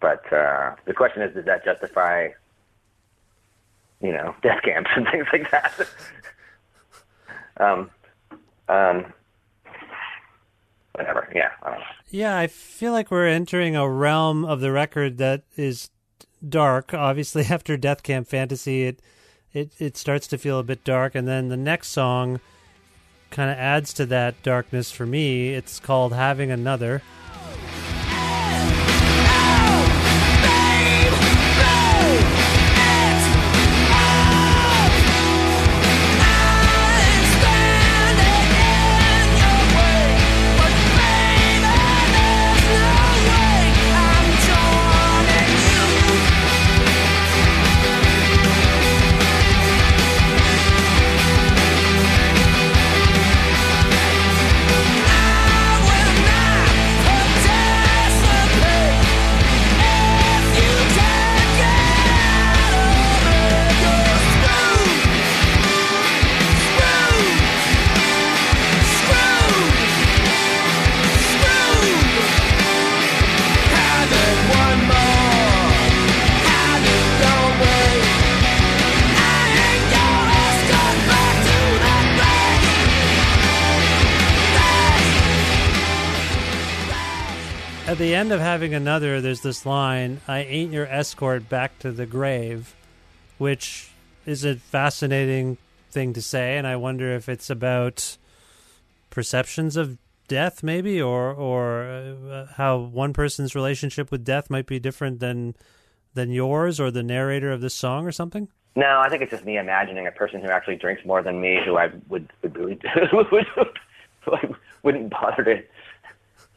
But uh, the question is, does that justify you know death camps and things like that? um, um, whatever. Yeah, I. Yeah, I feel like we're entering a realm of the record that is dark. Obviously, after Death Camp Fantasy, it it it starts to feel a bit dark, and then the next song kind of adds to that darkness for me. It's called Having Another. End of having another, there's this line, I ain't your escort back to the grave, which is a fascinating thing to say, and I wonder if it's about perceptions of death, maybe, or or uh, how one person's relationship with death might be different than than yours or the narrator of this song or something. No, I think it's just me imagining a person who actually drinks more than me, who I would would really would, who I wouldn't bother to,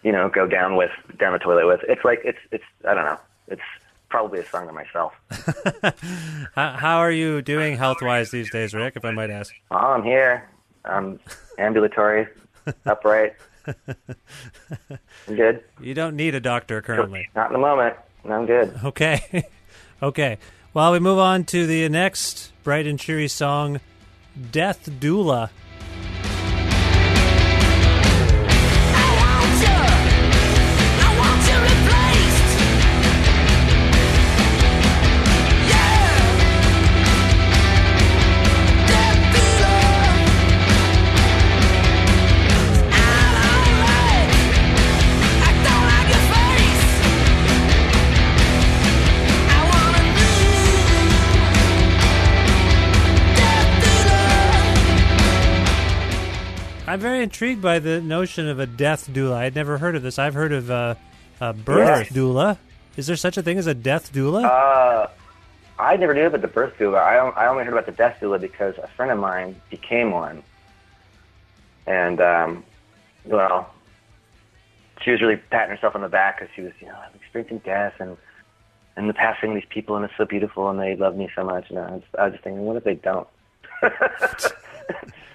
you know, go down with down the toilet with. It's like it's it's I don't know. It's probably a song to myself. How, how are you doing health wise these days, Rick? If I might ask. Oh, I'm here. I'm ambulatory, upright. I'm good. You don't need a doctor currently. Not in the moment. I'm good. Okay. okay. Well, we move on to the next bright and cheery song, Death Doula. Intrigued by the notion of a death doula. I'd never heard of this. I've heard of uh, a birth Yes. doula. Is there such a thing as a death doula? Uh, I never knew about the birth doula. I, I only heard about the death doula because a friend of mine became one. And, um, well, she was really patting herself on the back because she was, you know, I'm experiencing death and and the passing of these people, and it's so beautiful, and they love me so much. And I was, I was just thinking, what if they don't?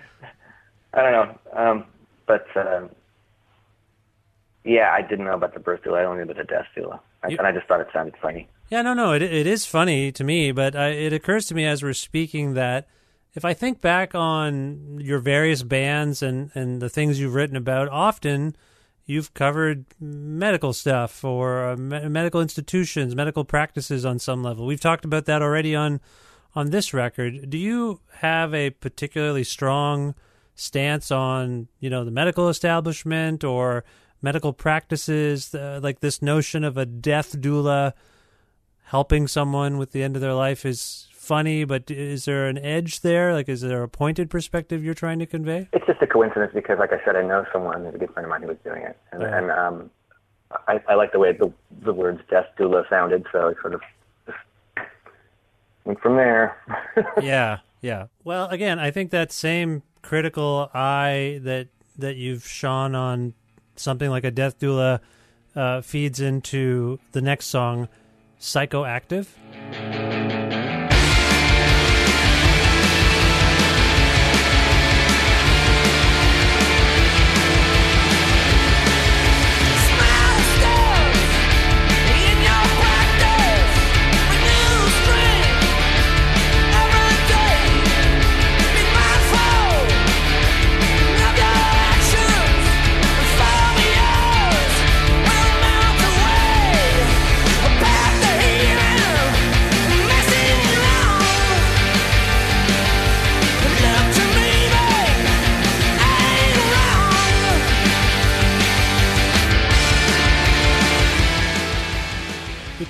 I don't know. Um, but um, yeah, I didn't know about the birth doula. I only knew about the death doula, I, You- and I just thought it sounded funny. Yeah, no, no, it it is funny to me, but I, it occurs to me as we're speaking that if I think back on your various bands and and the things you've written about, often you've covered medical stuff or uh, me- medical institutions, medical practices on some level. We've talked about that already on on this record. Do you have a particularly strong stance on you know the medical establishment or medical practices, uh, like this notion of a death doula? helping someone with the end of their life is funny, but is there an edge there? Like, is there a pointed perspective you're trying to convey? It's just a coincidence because, like I said, I know someone who's a good friend of mine who was doing it, and, Yeah. and um, I, I like the way the the words "death doula" sounded, so I sort of just went from there. yeah, yeah. Well, again, I think that same critical eye that that you've shone on something like a death doula uh, feeds into the next song, "Psychoactive."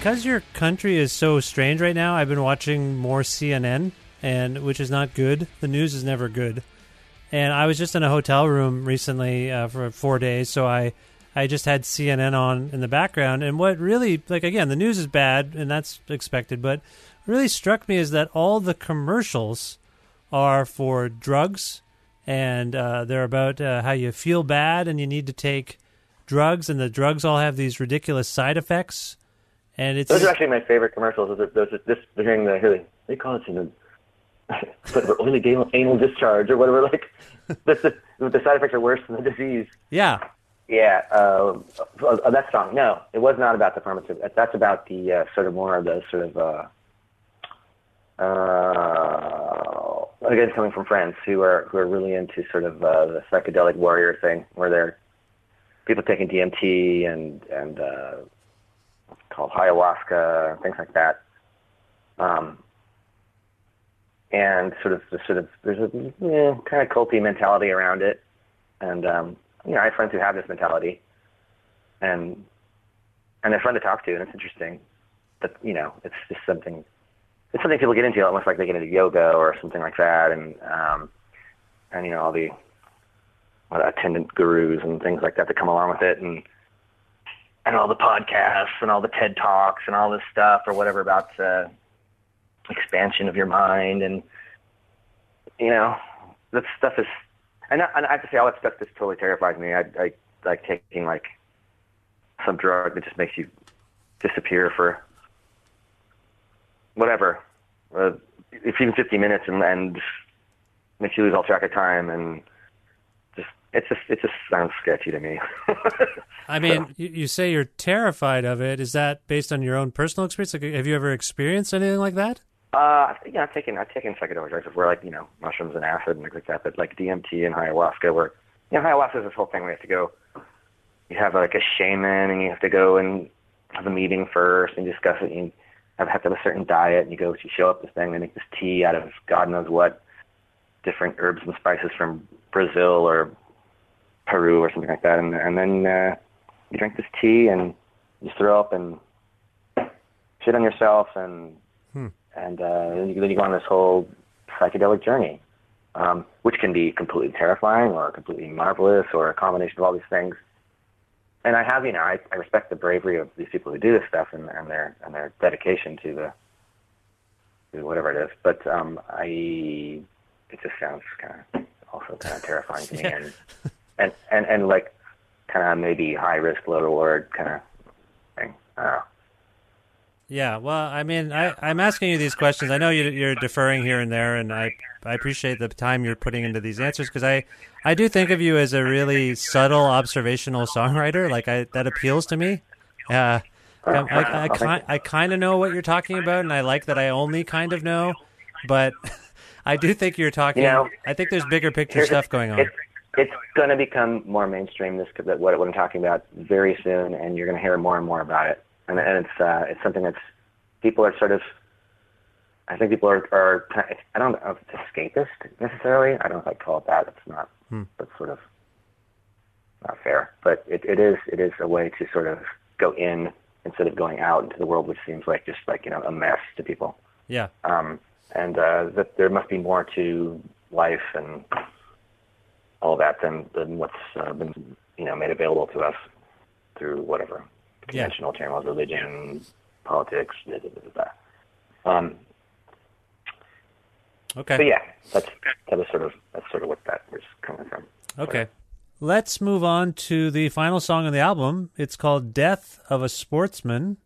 Because your country is so strange right now, I've been watching more CNN, and which is not good. The news is never good. And I was just in a hotel room recently uh, for four days, so I I just had CNN on in the background. And what really, like again, the news is bad, and that's expected. But really struck me is that all the commercials are for drugs, and uh, they're about uh, how you feel bad and you need to take drugs, and the drugs all have these ridiculous side effects. And it's Those are actually my favorite commercials. Those those this hearing the hearing. They call it know, whatever, only anal, anal discharge or whatever. Like the, the the side effects are worse than the disease. yeah, Yeah, uh, uh, that song. No, it was not about the pharmaceutical. That's about the uh, sort of more of the sort of uh, uh, again coming from friends who are who are really into sort of uh, the psychedelic warrior thing, where they're people taking DMT and and uh, called ayahuasca things like that. Um, and sort of the sort of there's a eh, kind of culty mentality around it, and um, you know I have friends who have this mentality, and and they're fun to talk to, and it's interesting, but you know it's just something it's something people get into, almost like they get into yoga or something like that, and um, and you know all the what, attendant gurus and things like that that come along with it, and and all the podcasts and all the TED talks and all this stuff or whatever about uh, expansion of your mind, and you know that stuff is. And I, and I have to say, all that stuff just totally terrifies me. I, I like taking like some drug that just makes you disappear for whatever, uh, if even 50 minutes and, and makes you lose all track of time and it's just, it just sounds sketchy to me. I mean, you, you say you're terrified of it. Is that based on your own personal experience? Like, have you ever experienced anything like that? Uh, yeah, I've taken I've taken psychedelic drugs before, like you know mushrooms and acid and things like that. But like DMT and ayahuasca, where you know ayahuasca is this whole thing where you have to go. You have like a shaman, and you have to go and have a meeting first and discuss it. And you have, have to have a certain diet, and you go, you show up this thing, they make this tea out of God knows what, different herbs and spices from Brazil or Peru or something like that, and and then uh, you drink this tea and you throw up and shit on yourself and and uh, then, you, then you go on this whole psychedelic journey, um, which can be completely terrifying or completely marvelous or a combination of all these things. And I have, you know, I, I respect the bravery of these people who do this stuff and, and their and their dedication to the to whatever it is. But um, I, it just sounds kind of also kind of terrifying to me, Yeah. and, and and and like kind of maybe high risk, low reward kind of thing. I don't know. Yeah, well, I mean, I, I'm asking you these questions. I know you, you're deferring here and there, and I, I appreciate the time you're putting into these answers because I, I do think of you as a really subtle observational songwriter. Like I, that appeals to me. Uh, I, I, I, I kind of know what you're talking about, and I like that I only kind of know, but I do think you're talking. You know, I think there's bigger picture stuff going on. It's, going to become more mainstream. This what, what I'm talking about very soon, and you're going to hear more and more about it. And, and it's uh, it's something that's people are sort of. I think people are are. I don't know if it's escapist necessarily. I don't know if I'd call it that. It's not. That's sort of not fair. But it, it is it is a way to sort of go in instead of going out into the world, which seems like just like you know a mess to people Yeah, um, and uh, that there must be more to life and all that than, than what's uh, been you know made available to us through whatever Yeah. conventional channels, religion, politics. Blah, blah, blah, blah. Um, okay. So yeah, that's that was sort of that's sort of what that was coming from. Okay. Let's move on to the final song on the album. It's called Death of a Sportsman.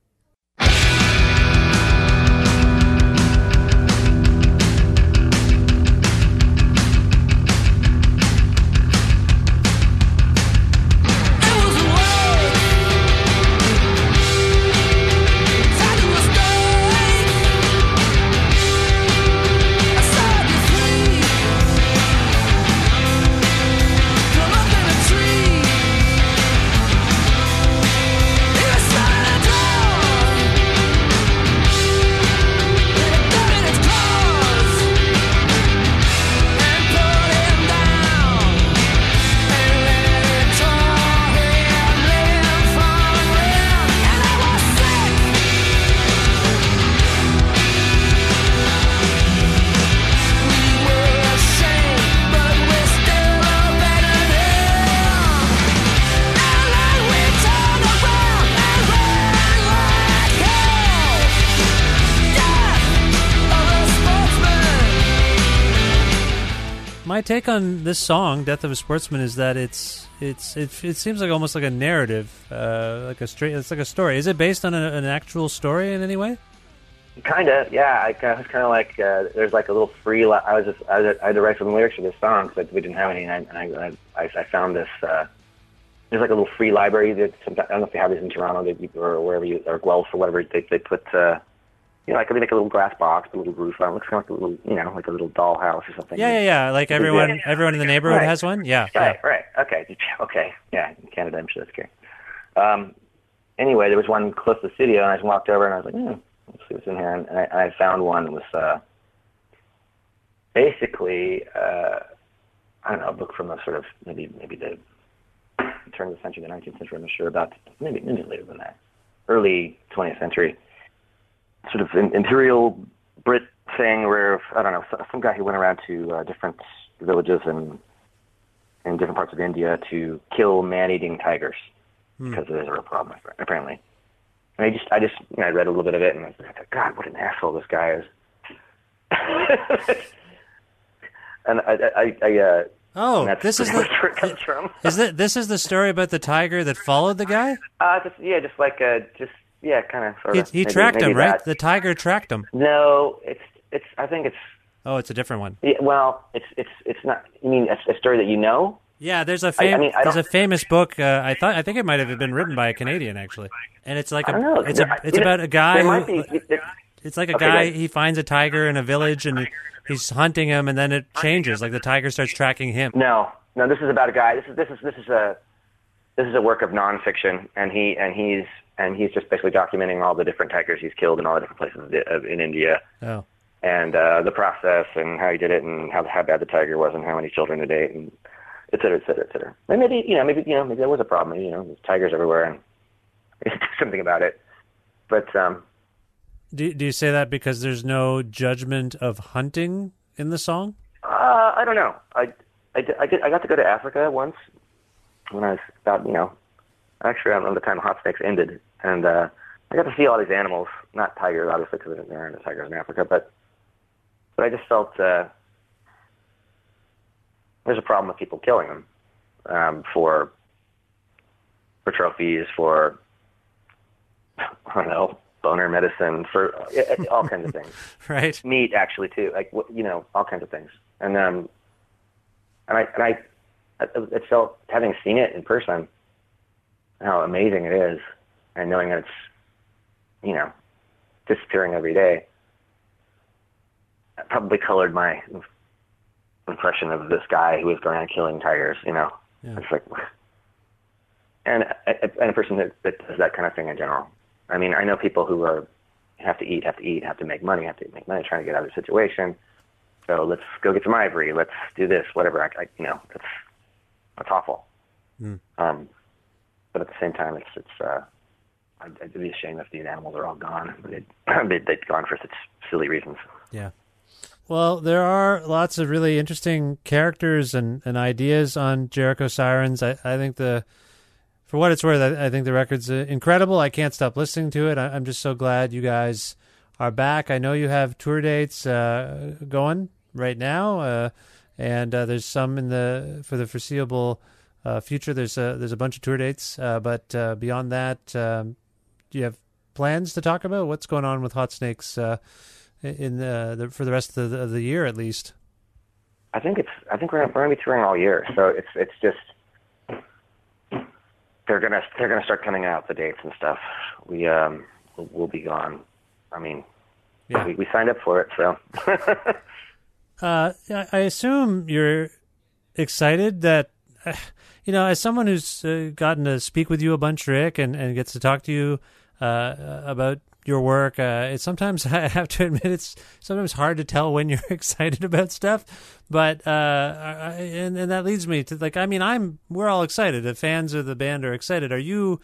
Take on this song, "Death of a Sportsman," is that it's it's it, it seems like almost like a narrative, uh, like a straight. It's like a story. Is it based on a, an actual story in any way? Kind of, yeah. I, was kind of like uh, there's like a little free. I was just I, was, I had to write some lyrics for this song because we didn't have any, and I I, I, I found this. Uh, there's like a little free library that sometimes, I don't know if they have these in Toronto or wherever you or Guelph or whatever. They they put uh, you know like they make a little glass box, a little roof on. It looks kind of like a little you know like a little dollhouse or something. Yeah, yeah, yeah. Like everyone, Yeah. everyone in the neighborhood Right. has one. Yeah, Right, right. Okay, okay. Yeah, in Canada, I'm sure that's great. Um, anyway, there was one close to the studio, and I just walked over and I was like, hmm, let's see what's in here. And I, I found one that was uh, basically, uh, I don't know, a book from a sort of maybe maybe the turn of the century, the 19th century. I'm not sure about. Maybe maybe later than that, early 20th century. Sort of im- imperial Brit thing where I don't know some guy who went around to uh, different villages and in different parts of India to kill man-eating tigers because there's a real problem apparently. And I just, I just, you know, I read a little bit of it and I thought, God, what an asshole this guy is. and I, I, I uh, Oh, this is the where it comes from. is that this is the story about the tiger that followed the guy? Uh, just yeah, just like uh, just yeah, kind of sort He, of. he maybe- tracked maybe him, right? that. The tiger tracked him. No, it's it's. I think it's. Oh, it's a different one. Yeah, well, it's it's it's not. You mean a, a story that you know? Yeah, there's a I fam- mean, I there's a famous book. Uh, I thought I think it might have been written by a Canadian actually, and it's like I a don't know. it's a it's you know, about a guy. Who, be. It's like a Okay, guy. He finds a tiger in a village and he's hunting him, and then it changes. Like the tiger starts tracking him. No, no. This is about a guy. This is this is this is a this is a work of nonfiction, and he and he's and he's just basically documenting all the different tigers he's killed in all the different places of the- of- in India, Oh, and uh, the process, and how he did it, and how how bad the tiger was, and how many children to date, and et cetera, et cetera, et cetera. And maybe you know, maybe you know, maybe there was a problem. You know, there's tigers everywhere, and something about it. But um, do do you say that because there's no judgment of hunting in the song? Uh, I don't know. I, I, I, did, I got to go to Africa once when I was about, you know, actually around the time Hot Snakes ended. And uh, I got to see all these animals, not tigers, obviously, because there aren't any tigers in Africa, but but I just felt uh, there's a problem with people killing them um, for for trophies, for, I don't know, boner medicine, for uh, all kinds of things Right. meat actually too like you know all kinds of things and um and i and i it felt having seen it in person how amazing it is and knowing that it's you know disappearing every day probably colored my impression of this guy who was going around killing tigers you know Yeah. it's like and and a person that, that does that kind of thing in general i mean i know people who are have to eat, have to eat, have to make money, have to make money, trying to get out of the situation. So let's go get some ivory. Let's do this, whatever. I, I you know, that's that's awful. Um, but at the same time, it's it's. Uh, I'd be ashamed if these animals are all gone. They'd, they'd, gone for such silly reasons. Yeah. Well, there are lots of really interesting characters and, and ideas on Jericho Sirens. I, I think the, for what it's worth, I, I think the record's uh, incredible. I can't stop listening to it. I, I'm just so glad you guys are back. I know you have tour dates uh, going right now, uh, and uh, there's some in the for the foreseeable uh, future. There's a there's a bunch of tour dates, uh, but uh, beyond that, um, do you have plans to talk about what's going on with Hot Snakes? Uh, in the, the for the rest of the, of the year at least. I think it's. I think we're we're gonna be touring all year. So it's it's just they're gonna they're gonna start coming out the dates and stuff. We um we'll, we'll be gone. I mean, Yeah. we, we signed up for it, so Uh, I I assume you're excited that you know, as someone who's uh, gotten to speak with you a bunch, Rick, and, and gets to talk to you uh, about your work. Uh, it's sometimes I have to admit it's sometimes hard to tell when you're excited about stuff, but uh, I, and and that leads me to like I mean I'm we're all excited. The fans of the band are excited. Are you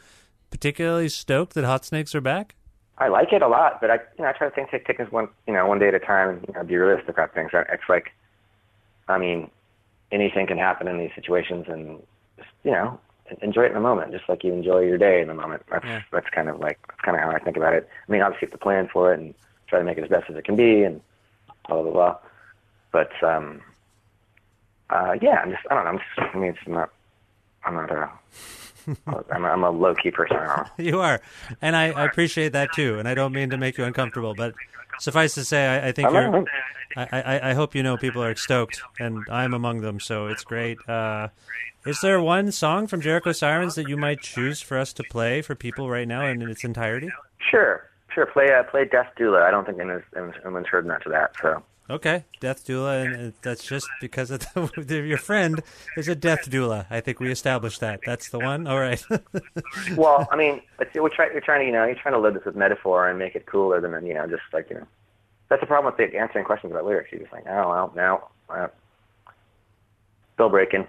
particularly stoked that Hot Snakes are back? I like it a lot. But I you know I try to think take this one you know one day at a time and you know, be realistic about things. It's like, I mean, anything can happen in these situations, and you know enjoy it in the moment, just like you enjoy your day in the moment. That's Yeah. that's kind of like that's kind of how I think about it. I mean, obviously you have to plan for it and try to make it as best as it can be, and blah blah blah. But um, Uh, yeah, I'm just I don't know. I'm just I mean, it's not. I'm not a. I'm a, I'm a low key person. I don't know. You are, and I, I appreciate that too. And I don't mean to make you uncomfortable, but suffice to say, I, I think you're. I, I, I hope you know people are stoked, and I'm among them, so it's great. Uh, is there one song from Jericho Sirens that you might choose for us to play for people right now in its entirety? Sure, sure. Play uh, play Death Doula. I don't think anyone's, anyone's heard much of that. So Okay, Death Doula, and uh, that's just because of the, your friend is a Death Doula. I think we established that. That's the one. All right. well, I mean, it's, we're trying. You're trying to, you know, you're trying to live this with metaphor and make it cooler than, you know, just like, you know, that's the problem with the answering questions about lyrics. You're just like, oh well, no, uh, still breaking.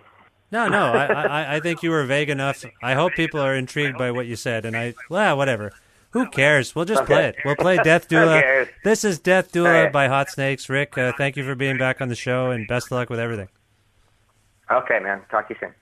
No, no, I, I, I think you were vague enough. I hope people are intrigued by what you said, and I, well, whatever. Who cares? We'll just play it. We'll play Death Doula. This is Death Doula right. by Hot Snakes. Rick, uh, thank you for being back on the show, and best of luck with everything. Okay, man. Talk to you soon.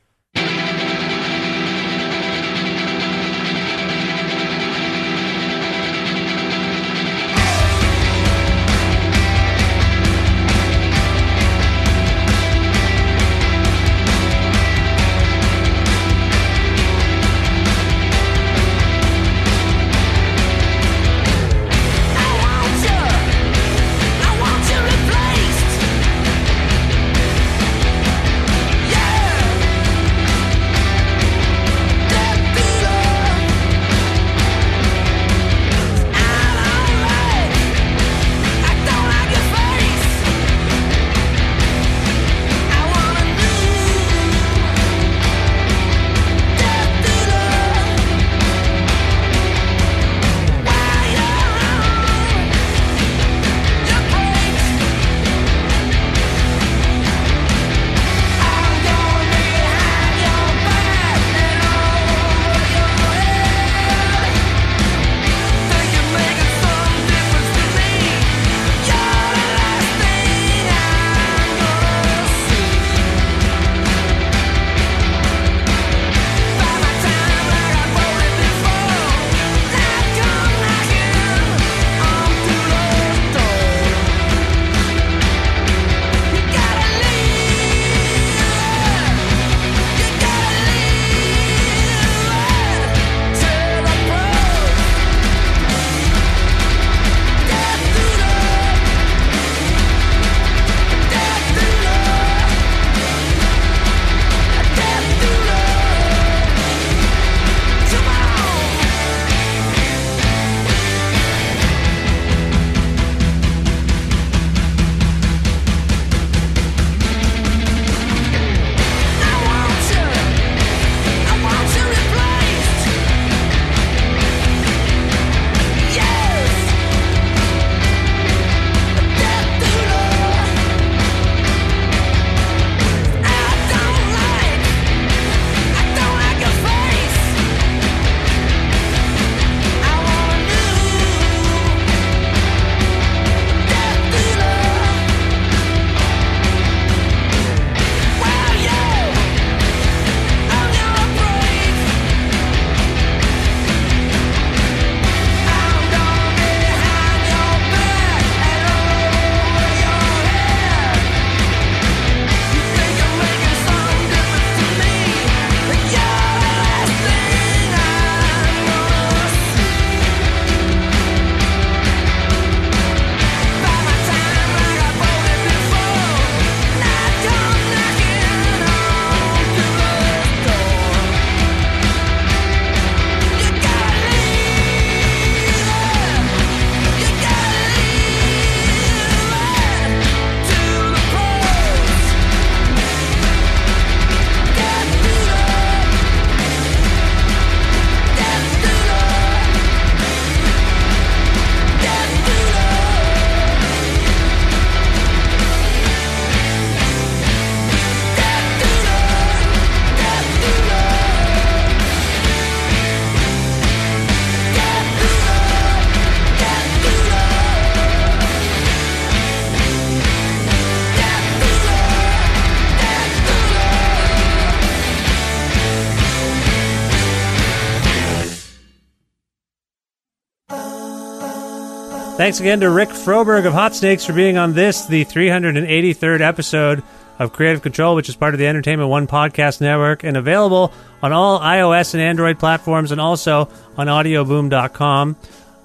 Thanks again to Rick Froberg of Hot Snakes for being on this, the 383rd episode of Creative Control, which is part of the Entertainment One podcast network and available on all iOS and Android platforms and also on audioboom.com.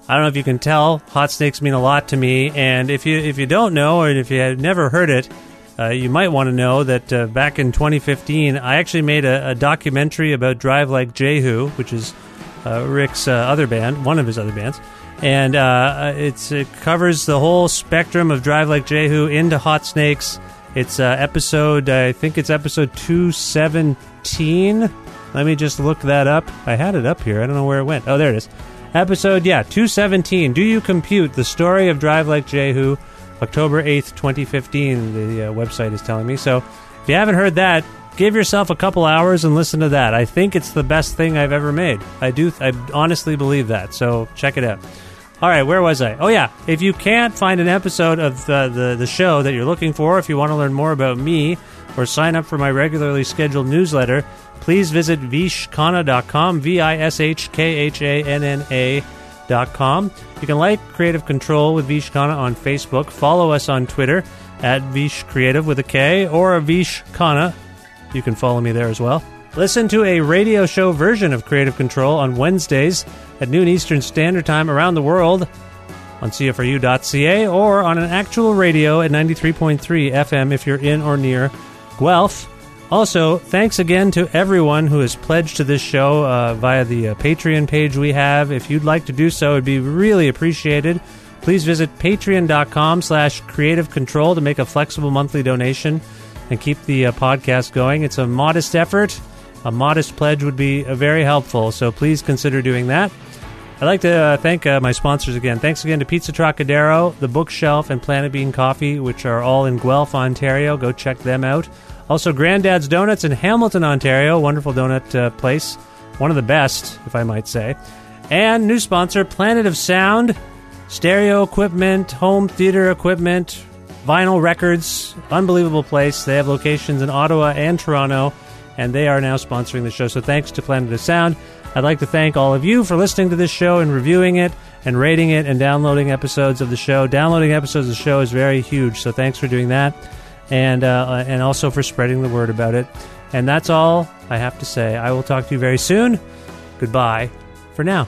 I don't know if you can tell, hot snakes mean a lot to me, and if you if you don't know or if you have never heard it, uh, you might want to know that uh, back in 2015, I actually made a, a, documentary about Drive Like Jehu, which is uh, Rick's uh, other band, one of his other bands, and uh, it's it covers the whole spectrum of Drive Like Jehu into Hot Snakes. It's uh, episode, I think it's episode 217. Let me just look that up. I had it up here. I don't know where it went. Oh, there it is. Episode, yeah, 217. Do you compute the story of Drive Like Jehu? October 8th, 2015, the uh, website is telling me. So if you haven't heard that, give yourself a couple hours and listen to that. I think it's the best thing I've ever made. I do, I honestly believe that. So check it out. All right, where was I? Oh, yeah. If you can't find an episode of the, the, the show that you're looking for, if you want to learn more about me or sign up for my regularly scheduled newsletter, please visit vishkhanna.com, V I S H K H A N N A.com. You can like Creative Control with Vish Khanna on Facebook, follow us on Twitter at Vish Creative with a K or Vish Khanna. You can follow me there as well. Listen to a radio show version of Creative Control on Wednesdays at noon Eastern Standard Time around the world on CFRU.ca or on an actual radio at 93.3 FM if you're in or near Guelph. Also, thanks again to everyone who has pledged to this show uh, via the uh, Patreon page we have. If you'd like to do so, it'd be really appreciated. Please visit patreon.com slash creative control to make a flexible monthly donation and keep the uh, podcast going. It's a modest effort. A modest pledge would be uh, very helpful, so please consider doing that. I'd like to uh, thank uh, my sponsors again. Thanks again to Pizza Trocadero, The Bookshelf, and Planet Bean Coffee, which are all in Guelph, Ontario. Go check them out. Also, Granddad's Donuts in Hamilton, Ontario. Wonderful donut uh, place. One of the best, if I might say. And new sponsor, Planet of Sound. Stereo equipment, home theater equipment, vinyl records. Unbelievable place. They have locations in Ottawa and Toronto, and they are now sponsoring the show. So thanks to Planet of Sound. I'd like to thank all of you for listening to this show and reviewing it and rating it and downloading episodes of the show. Downloading episodes of the show is very huge, so thanks for doing that and uh, and also for spreading the word about it. And that's all I have to say. I will talk to you very soon. Goodbye for now.